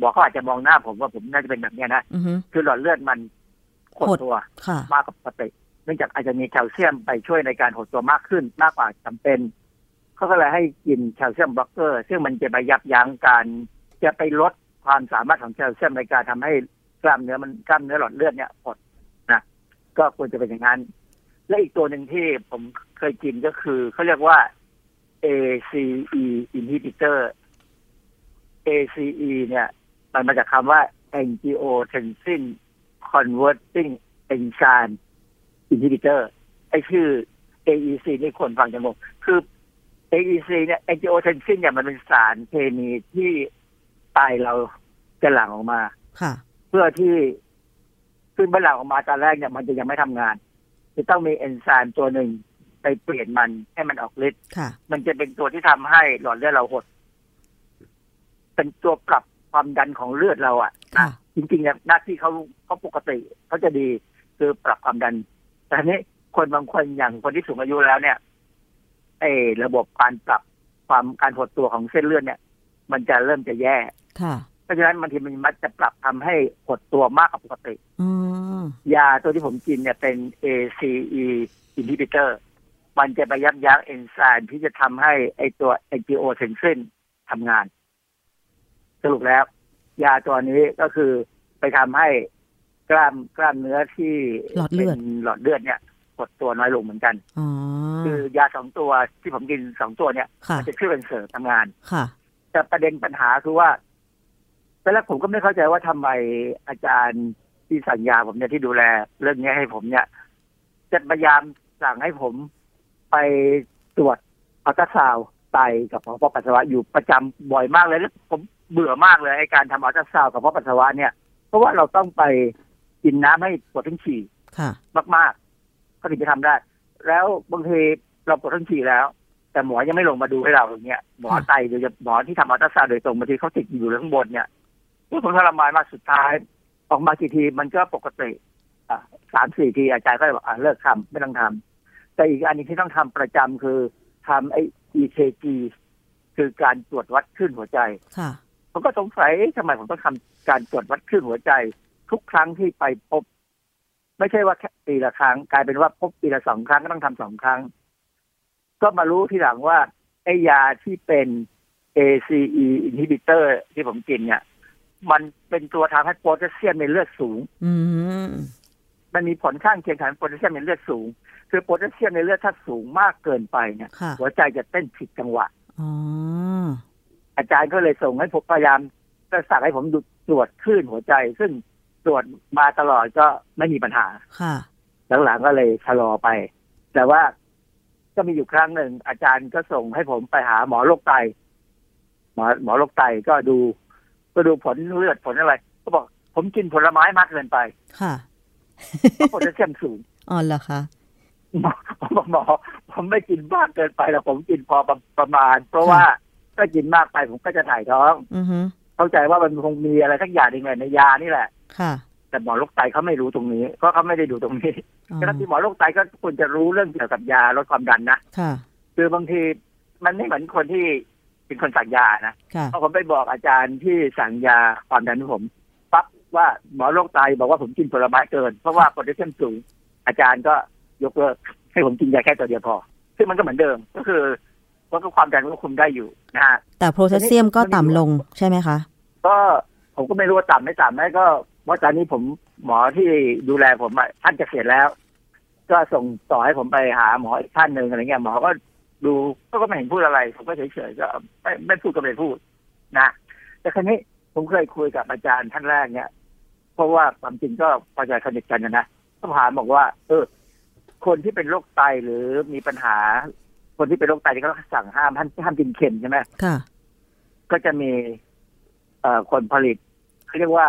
บอกเขาอาจจะมองหน้าผมว่าผมน่าจะเป็นแบบเนี้ยนะอือฮึคือหลอดเลือดมันหดหดตัวค่ะมากกว่าปกติเนื่องจากอาจจะมีแคลเซียมไปช่วยในการหดตัวมากขึ้นมากกว่าจำเป็นเขาก็เลยให้กินแคลเซียมบล็อกเกอร์ ซึ่งมันจะไปยับยั้งการจะไปลดความสามารถของแคลเซียมในการทำให้กล้ามเนื้อมันกล้ามเนื้อหลอดเลือดเนี่ยหดนะก็ควรจะเป็นอย่างนั้นและอีกตัวหนึ่งที่ผมเคยกินก็คือเขาเรียกว่า ACE inhibitor ACE เนี่ย มันมาจากคำว่า angiotensin converting enzyme inhibitor ไอชื่อ AEC นี่คนฟังจะงงคือ AEC เนี่ย angiotensin เนี่ยมันเป็นสารเคมีที่ไตเราจะหลั่งออกมาค่ะเพื่อที่ขึ้นเมื่อหลั่งออกมาตอนแรกเนี่ยมันจะยังไม่ทำงาน จะต้องมีเอนไซม์ตัวหนึ่ง ไปเปลี่ยนมันให้มันออกฤทธิ์ค่ะมันจะเป็นตัวที่ทำให้หลอดเลือดเราหด เป็นตัวปรับความดันของเลือดเราอะค่ะจริงๆเนี่ยหน้าที่เขาเขาปกติเขาจะดีคือปรับความดัน แต่ทีนี้คนบางคนอย่างคนที่สูงอายุแล้วเนี่ยไอ้ระบบการปรับความการหดตัวของเส้นเลือดเนี่ย มันจะเริ่มจะแย่ค่ะเพราะฉะนั้นบางทีมันมักจะปรับทำให้หดตัวมากกว่าปกติอืมยาตัวที่ผมกินเนี่ยเป็น ACE inhibitor มันจะไปยับยั้งเอนไซม์ที่จะทำให้ไอตัว angiotensin ทำงาน สรุปแล้ว ยาตัวนี้ก็คือไปทำให้กล้ามกล้ามเนื้อที่หลอดเลือดป็นหลอดเลือดเนี่ยหดตัวน้อยลงเหมือนกันอ๋อคือยาสองตัวที่ผมกินสองตัวเนี่ยค่ะมัจะช่วยเป็นเสริมทำงานค่ะ แต่ประเด็นปัญหาคือว่าตอนแรกผมก็ไม่เข้าใจว่าทำไมอาจารย์ที่สัญญาผมเนี่ยที่ดูแล เรื่องนี้ให้ผมเนี่ยจะพยายามสั่งให้ผม ไปตรวจอัลตราซาวด์ไตกับกระเพาะปัสสาวะอยู่ประจำบ่อยมากเลยแล้วผมเบื่อมากเลยไอ้การทำอัลตราซาวด์กับกระเพาะปัสสาวะเนี่ย เพราะว่าเราต้องไปกินน้ำให้ปวดท้องฉี่ค่ะมากๆก็ถึงจะทำได้ แล้วบางทีเราปวดท้องฉี่แล้ว แต่หมอยังไม่ลงมาดูให้เราอย่างเงี้ยหมอค่ะไตโดยเฉพาะหมอที่ทำอัลตราซาวด์โดยตรงบางทีเขาติดอยู่ข้างบนเนี่ยนี่ผมทรมานมากสุดท้าย ออกมากี่ทีมันก็ปกติ อะสามสี่ทีอาจารย์ก็เลยบอกอะเลิกทำไม่ต้องทำ แต่อีกอันหนึงที่ต้องทำประจำคือทำไอ้ EKG คือการตรวจวัดคลื่นหัวใจค่ะผมก็สงสัยเอ๊ะทำไมผมต้องทำการตรวจวัดคลื่นหัวใจ ทุกครั้งที่ไปพบ ไม่ใช่ว่าแค่ปีละครั้ง กลายเป็นว่าพบปีละสองครั้งก็ต้องทำสองครั้ง ก็มารู้ทีหลังว่าไอ้ยาที่เป็น ACE inhibitor ที่ผมกินเนี่ยมันเป็นตัวทำให้โพแทสเซียมในเลือดสูง อืมมันมีผลข้างเคียงทางโพแทสเซียมในเลือดสูง คือโพแทสเซียมในเลือดถ้าสูงมากเกินไปเนี่ยค่ะหัวใจจะเต้นผิดจังหวะอ๋ออาจารย์ก็เลยส่งให้ผมพยายามก็สั่งให้ผมดูตรวจคลื่นหัวใจ ซึ่งตรวจมาตลอดก็ไม่มีปัญหาค่ะหลังๆก็เลยชะลอไป แต่ว่าก็มีอยู่ครั้งหนึ่ง อาจารย์ก็ส่งให้ผมไปหาหมอโรคไตหมอหมอโรคไตก็ดู ก็ดูผลเลือดผลอะไร ก็บอก ผมกินผลไม้มากเกินไป ค่ะเพราะโพแทสเซียมสูงอ๋อเหรอคะหมอ ผมบอกหมอผมไม่กินมากเกินไปแล้วผมกินพอประประมาณ เพราะว่าถ้ากินมากไปผมก็จะถ่ายท้องอือฮึเข้าใจว่ามันคงมีอะไรสักอย่างหนึ่งในยานี่แหละค่ะ แต่หมอโรคไตเขาไม่รู้ตรงนี้เพราะเขาไม่ได้ดูตรงนี้อ๋อฉะนั้นที่หมอโรคไตก็ควรจะรู้เรื่องเกี่ยวกับยาลดความดันนะค่ะ คือบางทีมันไม่เหมือนคนที่เป็นคนสั่งยานะค่ะเพราะผมไปบอกอาจารย์ที่สั่งยาความดันให้ผมปั๊บว่าหมอโรคไตบอกว่าผมกินผลไม้เกิน เพราะว่าโพแทสเซียมสูงอาจารย์ก็ ยกเลิกให้ผมกินยาแค่ตัวเดียวพอ ซึ่งมันก็เหมือนเดิมก็คือว่าก็ความดันก็คุมได้อยู่นะฮะแต่โพแทสเซียมก็ต่ำลงใช่ไหมคะ ก็ผมก็ไม่รู้ว่าต่ำไม่ต่ำไหมก็ว่าตอนนี้ผมหมอที่ดูแลผมอะท่านเกษียณแล้ว ก็ส่งต่อให้ผมไปหาหมออีกท่านหนึ่งอะไรเงี้ยหมอก็ดูก็ไม่เห็นพูดอะไร ผมก็เฉยๆก็ไม่ไม่พูดก็ไม่พูดนะแต่ครั้นี้ผมเคยคุยกับอาจารย์ท่านแรกเนี่ยเพราะว่าความจริงก็พอใจสนิทกันนะนะก็ถามบอกว่า เออ คนที่เป็นโรคไตหรือมีปัญหา คนที่เป็นโรคไตที่เขาสั่งห้ามห้ามห้ามกินเค็มใช่ไหมค่ะ ก็จะมีเอ่อคนผลิตเขาเรียกว่า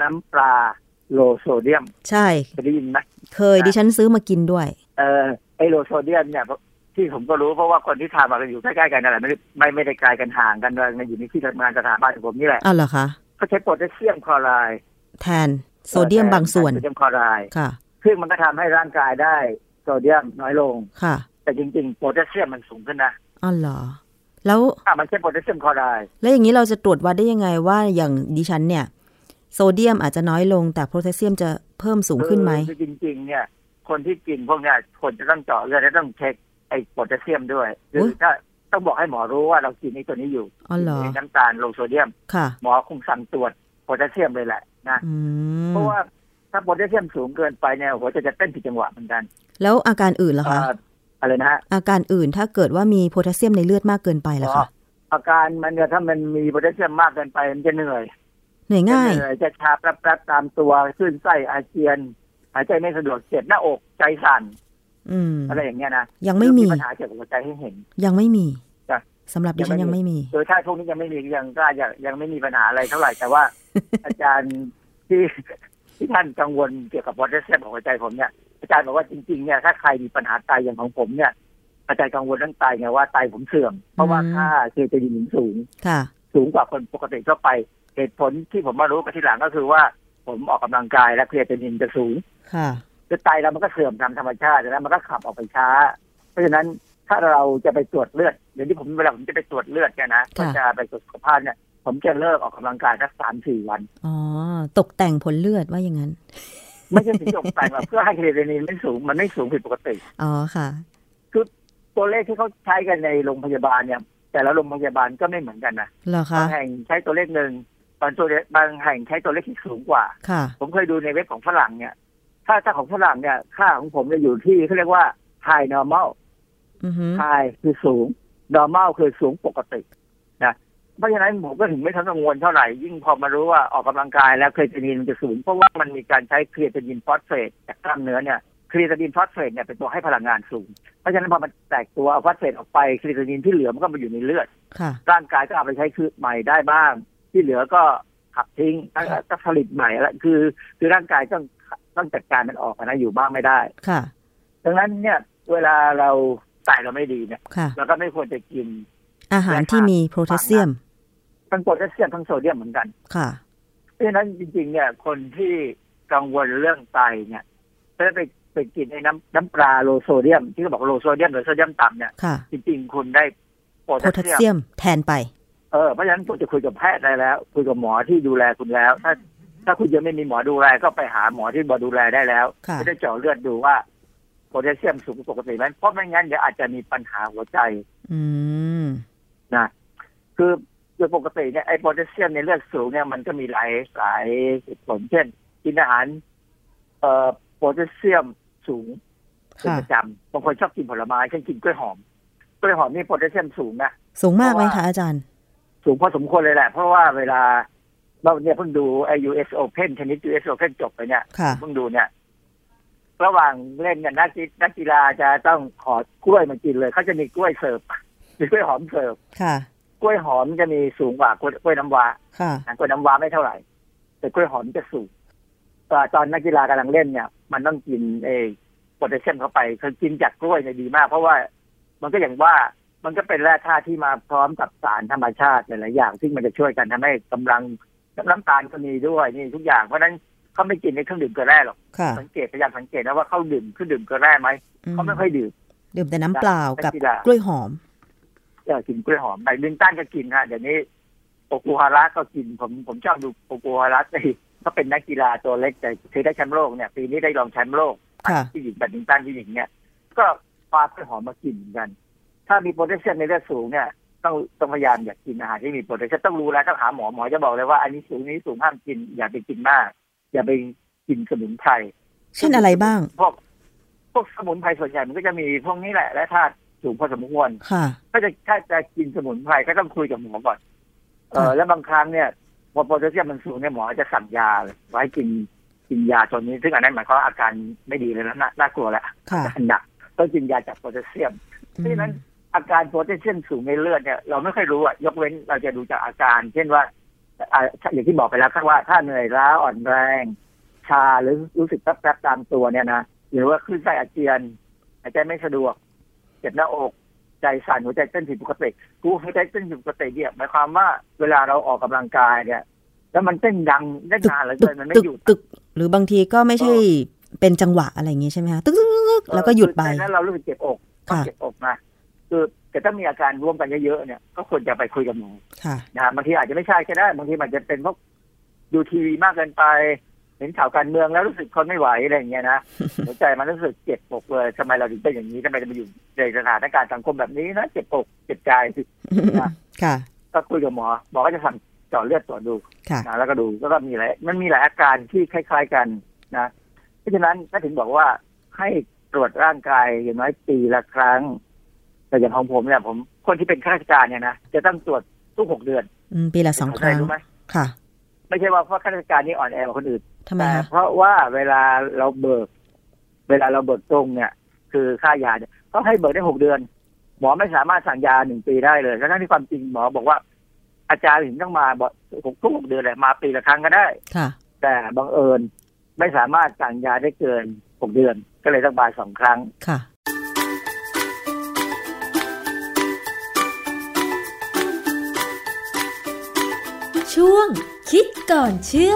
น้ำปลา low sodium ใช่เคยได้ยินไหมเคยดิฉันซื้อมากินด้วย เออไอ้ low sodium เนี่ยที่ผมก็รู้เพราะว่าคนที่ทำมากันอยู่ใกล้ๆกันนั่นแหละไม่ได้ไม่ไม่ได้ไกลกันห่างกันเลยในอยู่ในที่ทำงานสถาบันของผมนี่แหละอ้าวเหรอคะก็ใช้โพแทสเซียมคลอไรด์แทนโซเดียมบางส่วนโซเดียมคลอไรด์ค่ะซึ่งมันก็ทำให้ร่างกายได้ โซเดียมน้อยลงค่ะ แต่จริงๆโพแทสเซียมมันสูงขึ้นนะอ้าวเหรอ แล้วอะมันใช้โพแทสเซียมคลอไรด์แล้วอย่างนี้เราจะตรวจวัดได้ยังไงว่าอย่างดิฉันเนี่ย โซเดียมอาจจะน้อยลงแต่โพแทสเซียมจะเพิ่มสูงขึ้นไหมคือจริง ๆ เนี่ย คนที่กินพวกเนี้ยคนจะต้องเจาะเลือดและต้องเช็คไอ้โพแทสเซียมด้วยคืออุ๊ยถ้าต้องบอกให้หมอรู้ว่าเรากินไอ้ตัวนี้อยู่อ๋อเหรอกินน้ำปลา low sodium ค่ะ หมอคงสั่งตรวจโพแทสเซียมเลยแหละนะอืมเพราะว่า ถ้าโพแทสเซียมสูงเกินไปเนี่ยหัวใจจะเต้นผิดจังหวะเหมือนกัน แล้วอาการอื่นล่ะคะอ่าอะไรนะฮะอาการอื่นถ้าเกิดว่ามีโพแทสเซียมในเลือดมากเกินไปล่ะอ๋อคะอาการมันเนี่ยถ้ามันมีโพแทสเซียมมากเกินไปมันจะเหนื่อยเหนื่อยจะง่ายเหนื่อยจะชาแป๊บๆตามตัวคลื่นไส้อาเจียน หายใจไม่สะดวกเจ็บหน้าอกใจสั่นอืมอะไรอย่างเงี้ยนะยังไม่มีปัญหาเกี่ยวกับหัวใจให้เห็น ยังไม่มีจ้ะสำหรับดิฉันยัยังงไม่ไม่มีมี โดยถ้าพวกนี้ยังไม่มียังก็ยังยังไม่มีปัญหาอะไรเท่าไหร่แต่ว่า อาจารย์ที่ ที่ท่านกังวลเกี่ยวกับโพแทสเซียมของหัวใจผมเนี่ยอาจารย์บอกว่าจริงๆเนี่ยถ้าใครมีปัญหาไตอย่างของผมเนี่ยอาจารย์กังวลเรื่องไตไงว่าไตผมเสื่อม เพราะว่าอืมค่าเคโตนินสูงค่ะ สูงกว่าคนปกติทั่วไปเหตุผลที่ผมมารู้กันทีหลังก็คือว่า ผมออกกำลังกายและเครียดนินจะสูง ค่ะคือไตเรามันก็เสื่อมตามธรรมชาติแล้วมันก็ขับออกไปช้า เพราะฉะนั้นถ้าเราจะไปตรวจเลือดเดี๋ยวที่ผมเวลาผมจะไปตรวจเลือดเนี่ยนะค่ะก็จะไปตรวจสุขภาพเนี่ย ผมจะเลิกออกกำลังกายสักสามสี่วัน อ๋อ ตกแต่งผลเลือดว่าอย่างนั้น ไม่ใช่ถึงจบแต่งหรอกเพื่อให้เครียดนินไม่สูงมันไม่สูงผิดปกติ อ๋อค่ะตัวเลขที่เขาใช้กันในโรงพยาบาลเนี่ย แต่ละโรงพยาบาลก็ไม่เหมือนกันนะเหรอคะบางแห่งใช้ตัวเลขหนึ่งบางตัวเลขบางแห่งใช้ตัวเลขที่สูงกว่าค่ะผมเคยดูในเว็บของฝรั่งเนี่ย ถ้าถ้าของฝรั่งเนี่ย ค่าของผมจะอยู่ที่เขาเรียกว่า high normal อือฮึ high คือสูง normal คือสูงปกตินะ เพราะฉะนั้นผมก็ถึงไม่ทันกังวลเท่าไหร่ ยิ่งพอมารู้ว่าออกกำลังกายแล้วเครียตินินมันจะสูง เพราะว่ามันมีการใช้เครียตินินฟอสเฟตจากกล้ามเนื้อเนี่ยcreatinine phosphate เนี่ยเป็นตัวให้พลังงานสูง เพราะฉะนั้นพอมันแตกตัวเอาฟอสเฟตออกไป creatinine ที่เหลือมันก็มาอยู่ในเลือดค่ะร่างกายก็เอาไปใช้คือใหม่ได้บ้าง ที่เหลือก็ขับทิ้งแล้วก็ก็ผลิตใหม่แล้วคือ คือร่างกายต้องต้องจัดการมันออกนะอยู่มากไม่ได้ค่ะดังนั้นเนี่ยเวลาเราไตเราไม่ดีเนี่ยค่ะเราก็ไม่ควรจะกินอาหารที่มีโพแทสเซียม ทั้งโพแทสเซียมทั้งโซเดียมเหมือนกันค่ะเพราะฉะนั้นจริง ๆ เนี่ย คนที่กังวลเรื่องไตเนี่ยถ้าไปไปกินไอ้น้ำน้ำปลา low sodium ที่เขาบอก low sodium หรือโซเดียมต่ำเนี่ยค่ะจริง ๆ คุณได้โพโพแทสแทสเซียมเซียมแทนไปเออเพราะฉะนั้นคุณจะคุยกับแพทย์ได้แล้ว คุยกับหมอที่ดูแลคุณแล้ว ถ้าถ้าคุณยังไม่มีหมอดูแลก็ไปหาหมอที่หมอดูแลได้แล้วค่ะจะได้เจาะเลือดดูว่าโพแทสเซียมสูงปกติไหมเพราะไม่งั้นเดี๋ยวอาจจะมีปัญหาหัวใจ อืมนะคือ โดยปกติเนี่ยไอ้โพแทสเซียมในเลือดสูงเนี่ยมันก็มีหลายหลายเหตุผลเช่นกินอาหารเอ่อโพแทสเซียมสูงเป็นค่ะประจำบางคนชอบกินผลไม้เช่นกินกล้วยหอมกล้วยหอมนี่โพแทสเซียมสูงนะสูงมากไหมเพราะคะว่าอาจารย์ สูงพอสมควรเลยแหละ เพราะว่าเวลาเราเนี่ยเพิ่งดูไอ้ US Open เทนนิส US Open จบไปเนี่ยค่ะเพิ่งดูเนี่ยระหว่างเล่นกันนักกีนักกีฬาจะต้องขอกล้วยมากินเลยเขาจะมีกล้วยเสิร์ฟมีกล้วยหอมเสิร์ฟค่ะ กล้วยหอมจะมีสูงกว่ากล้วยกล้วยน้ำว้าค่ะนะกล้วยน้ำว้าไม่เท่าไหร่ แต่กล้วยหอมจะสูงตอนตอนนักกีฬากำลังเล่นเนี่ย มันต้องกินเอโพแทสเซียมเข้าไปคือกินจากกล้วยเนี่ยดีมาก เพราะว่ามันก็อย่างว่ามันก็เป็นแร่ธาตุที่มาพร้อมกับสารธรรมชาติหลายๆอย่าง ซึ่งมันจะช่วยกันทำให้กำลังน้ำตาลก็มีด้วยนี่ทุกอย่างเพราะฉะนั้นเขาไม่กินในเครื่องดื่มเกลือแร่หรอกค่ะสังเกตพยายามสังเกตนะว่าเขาดื่มเครื่องดื่มเกลือแร่ไหมอืมเขาไม่ค่อยดื่ม ดื่มแต่น้ำเปล่ากับนักกีฬากล้วยหอมเออ กินกล้วยหอมแบดมินตันก็กินฮะเดี๋ยวนี้โอกูฮาระก็กินผมผมชอบดูโอกูฮาระที่เขาเป็นนักกีฬาตัวเล็กแต่เคยได้แชมป์โลกเนี่ยปีนี้ได้รองแชมป์โลกค่ะที่หญิงแบดมินตันที่หญิงเนี่ยก็ปอกกล้วยหอมมากินเหมือนกัน ถ้ามีโพแทสเซียมในเลือดสูงเนี่ยต้องต้องพยายามอย่ากินอาหารที่มีโพแทสเซียมต้องรู้แล้วต้องหาหมอหมอจะบอกเลยว่าอันนี้สูงนี้สูงห้ามกิน อย่าไปกินมาก อย่าไปกินสมุนไพรเช่นอะไรบ้างพวกพวกสมุนไพรส่วนใหญ่มันก็จะมีพวกนี้แหละแร่ธาตุ สูงพอสมควรค่ะถ้าจะถ้าจะกินสมุนไพรก็ต้องคุยกับหมอก่อน เออค่ะแล้วบางครั้งเนี่ยพอโพแทสเซียมมันสูงเนี่ยหมอจะสั่งยาเลยไว้กินกินยาตัวนี้ ซึ่งอันนั้นหมายความว่าอาการไม่ดีเลยนะน่าน่ากลัวแหละค่ะอาการหนักต้องกินยาจับโพแทสเซียมเพราะฉะนั้นอาการโพแทสเซียมสูงในเลือดเนี่ยเราไม่ค่อยรู้อะยกเว้นเราจะดูจากอาการ เช่นว่าอ่าอย่างที่บอกไปแล้วครับว่าถ้าเหนื่อยล้าอ่อนแรง ชาหรือรู้สึกแป๊บๆตามตัวเนี่ยนะหรือว่าคลื่นไส้อาเจียนหายใจไม่สะดวก เจ็บหน้าอกใจสั่นหัวใจเต้นผิดปกติกูหัวใจเต้นผิดปกติเนี่ยหมายความว่าเวลาเราออกกำลังกายเนี่ย แล้วมันเต้นดังได้นานเหลือตึเกิกนมันไม่ตึกหยุดตึก หรือบางทีก็ไม่ใช่เป็นจังหวะอะไรอย่างงี้ใช่ไหมคะตึกตึกตึกตึกแล้วก็หยุดไปเออคือใจนั้นเรารู้สึกเจ็บอกค่ะเจ็บอกนะคือแต่ถ้ามีอาการร่วมกันเยอะๆเนี่ย ก็ควรจะไปคุยกับหมอค่ะนะฮะบางทีอาจจะไม่ใช่ก็ได้บางทีมันจะเป็นเพราะดูทีวีมากเกินไป เห็นข่าวการเมืองแล้วรู้สึกทนไม่ไหวอะไรอย่างเงี้ยนะหัวใจมันรู้สึกเจ็บอกเลยทำไมเราถึงเป็นอย่างนี้ทำไมเรามาอยู่ในสถานการณ์สังคมแบบนี้นะเจ็บอกเจ็บใจค่ะ ก็คุยกับหมอหมอก็จะสั่งเจาะเลือดตรวจดูค่ะนะแล้วก็ดูแล้วก็มีหลายมันมีหลายอาการที่คล้าย ๆกันนะเพราะฉะนั้นก็ถึงบอกว่าให้ตรวจร่างกายอย่างน้อยปีละครั้ง แต่อย่างของผมเนี่ยผมคนที่เป็นข้าราชการเนี่ยนะจะต้องตรวจทุกหกเดือนอืมปีละสองครั้งรู้ไหมค่ะ ไม่ใช่ว่าเพราะข้าราชการนี่อ่อนแอกว่าคนอื่นทำไมแต่คะเพราะว่าเวลาเราเบิก เวลาเราเบิกตรงเนี่ย คือค่ายาเนี่ยเขาให้เบิกได้หกเดือน หมอไม่สามารถสั่งยาหนึ่งปีได้เลยทั้งที่ความจริงหมอบอกว่า อาจารย์ถึงต้องมาบอกหกทุกหกเดือนเลยมาปีละครั้งก็ได้ค่ะแต่บังเอิญไม่สามารถสั่งยาได้เกินหกเดือน ก็เลยต้องมาสองครั้งค่ะ ช่วง คิดก่อนเชื่อ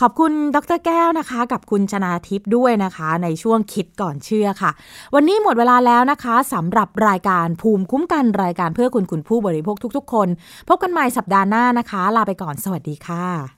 ขอบคุณดรแก้วนะคะ กับคุณชนาทิพย์ด้วยนะคะ ในช่วงคิดก่อนเชื่อค่ะ วันนี้หมดเวลาแล้วนะคะสำหรับรายการภูมิคุ้มกันรายการเพื่อคุณคุณผู้บริโภคทุก ๆ คน พบกันใหม่สัปดาห์หน้านะคะ ลาไปก่อนสวัสดีค่ะ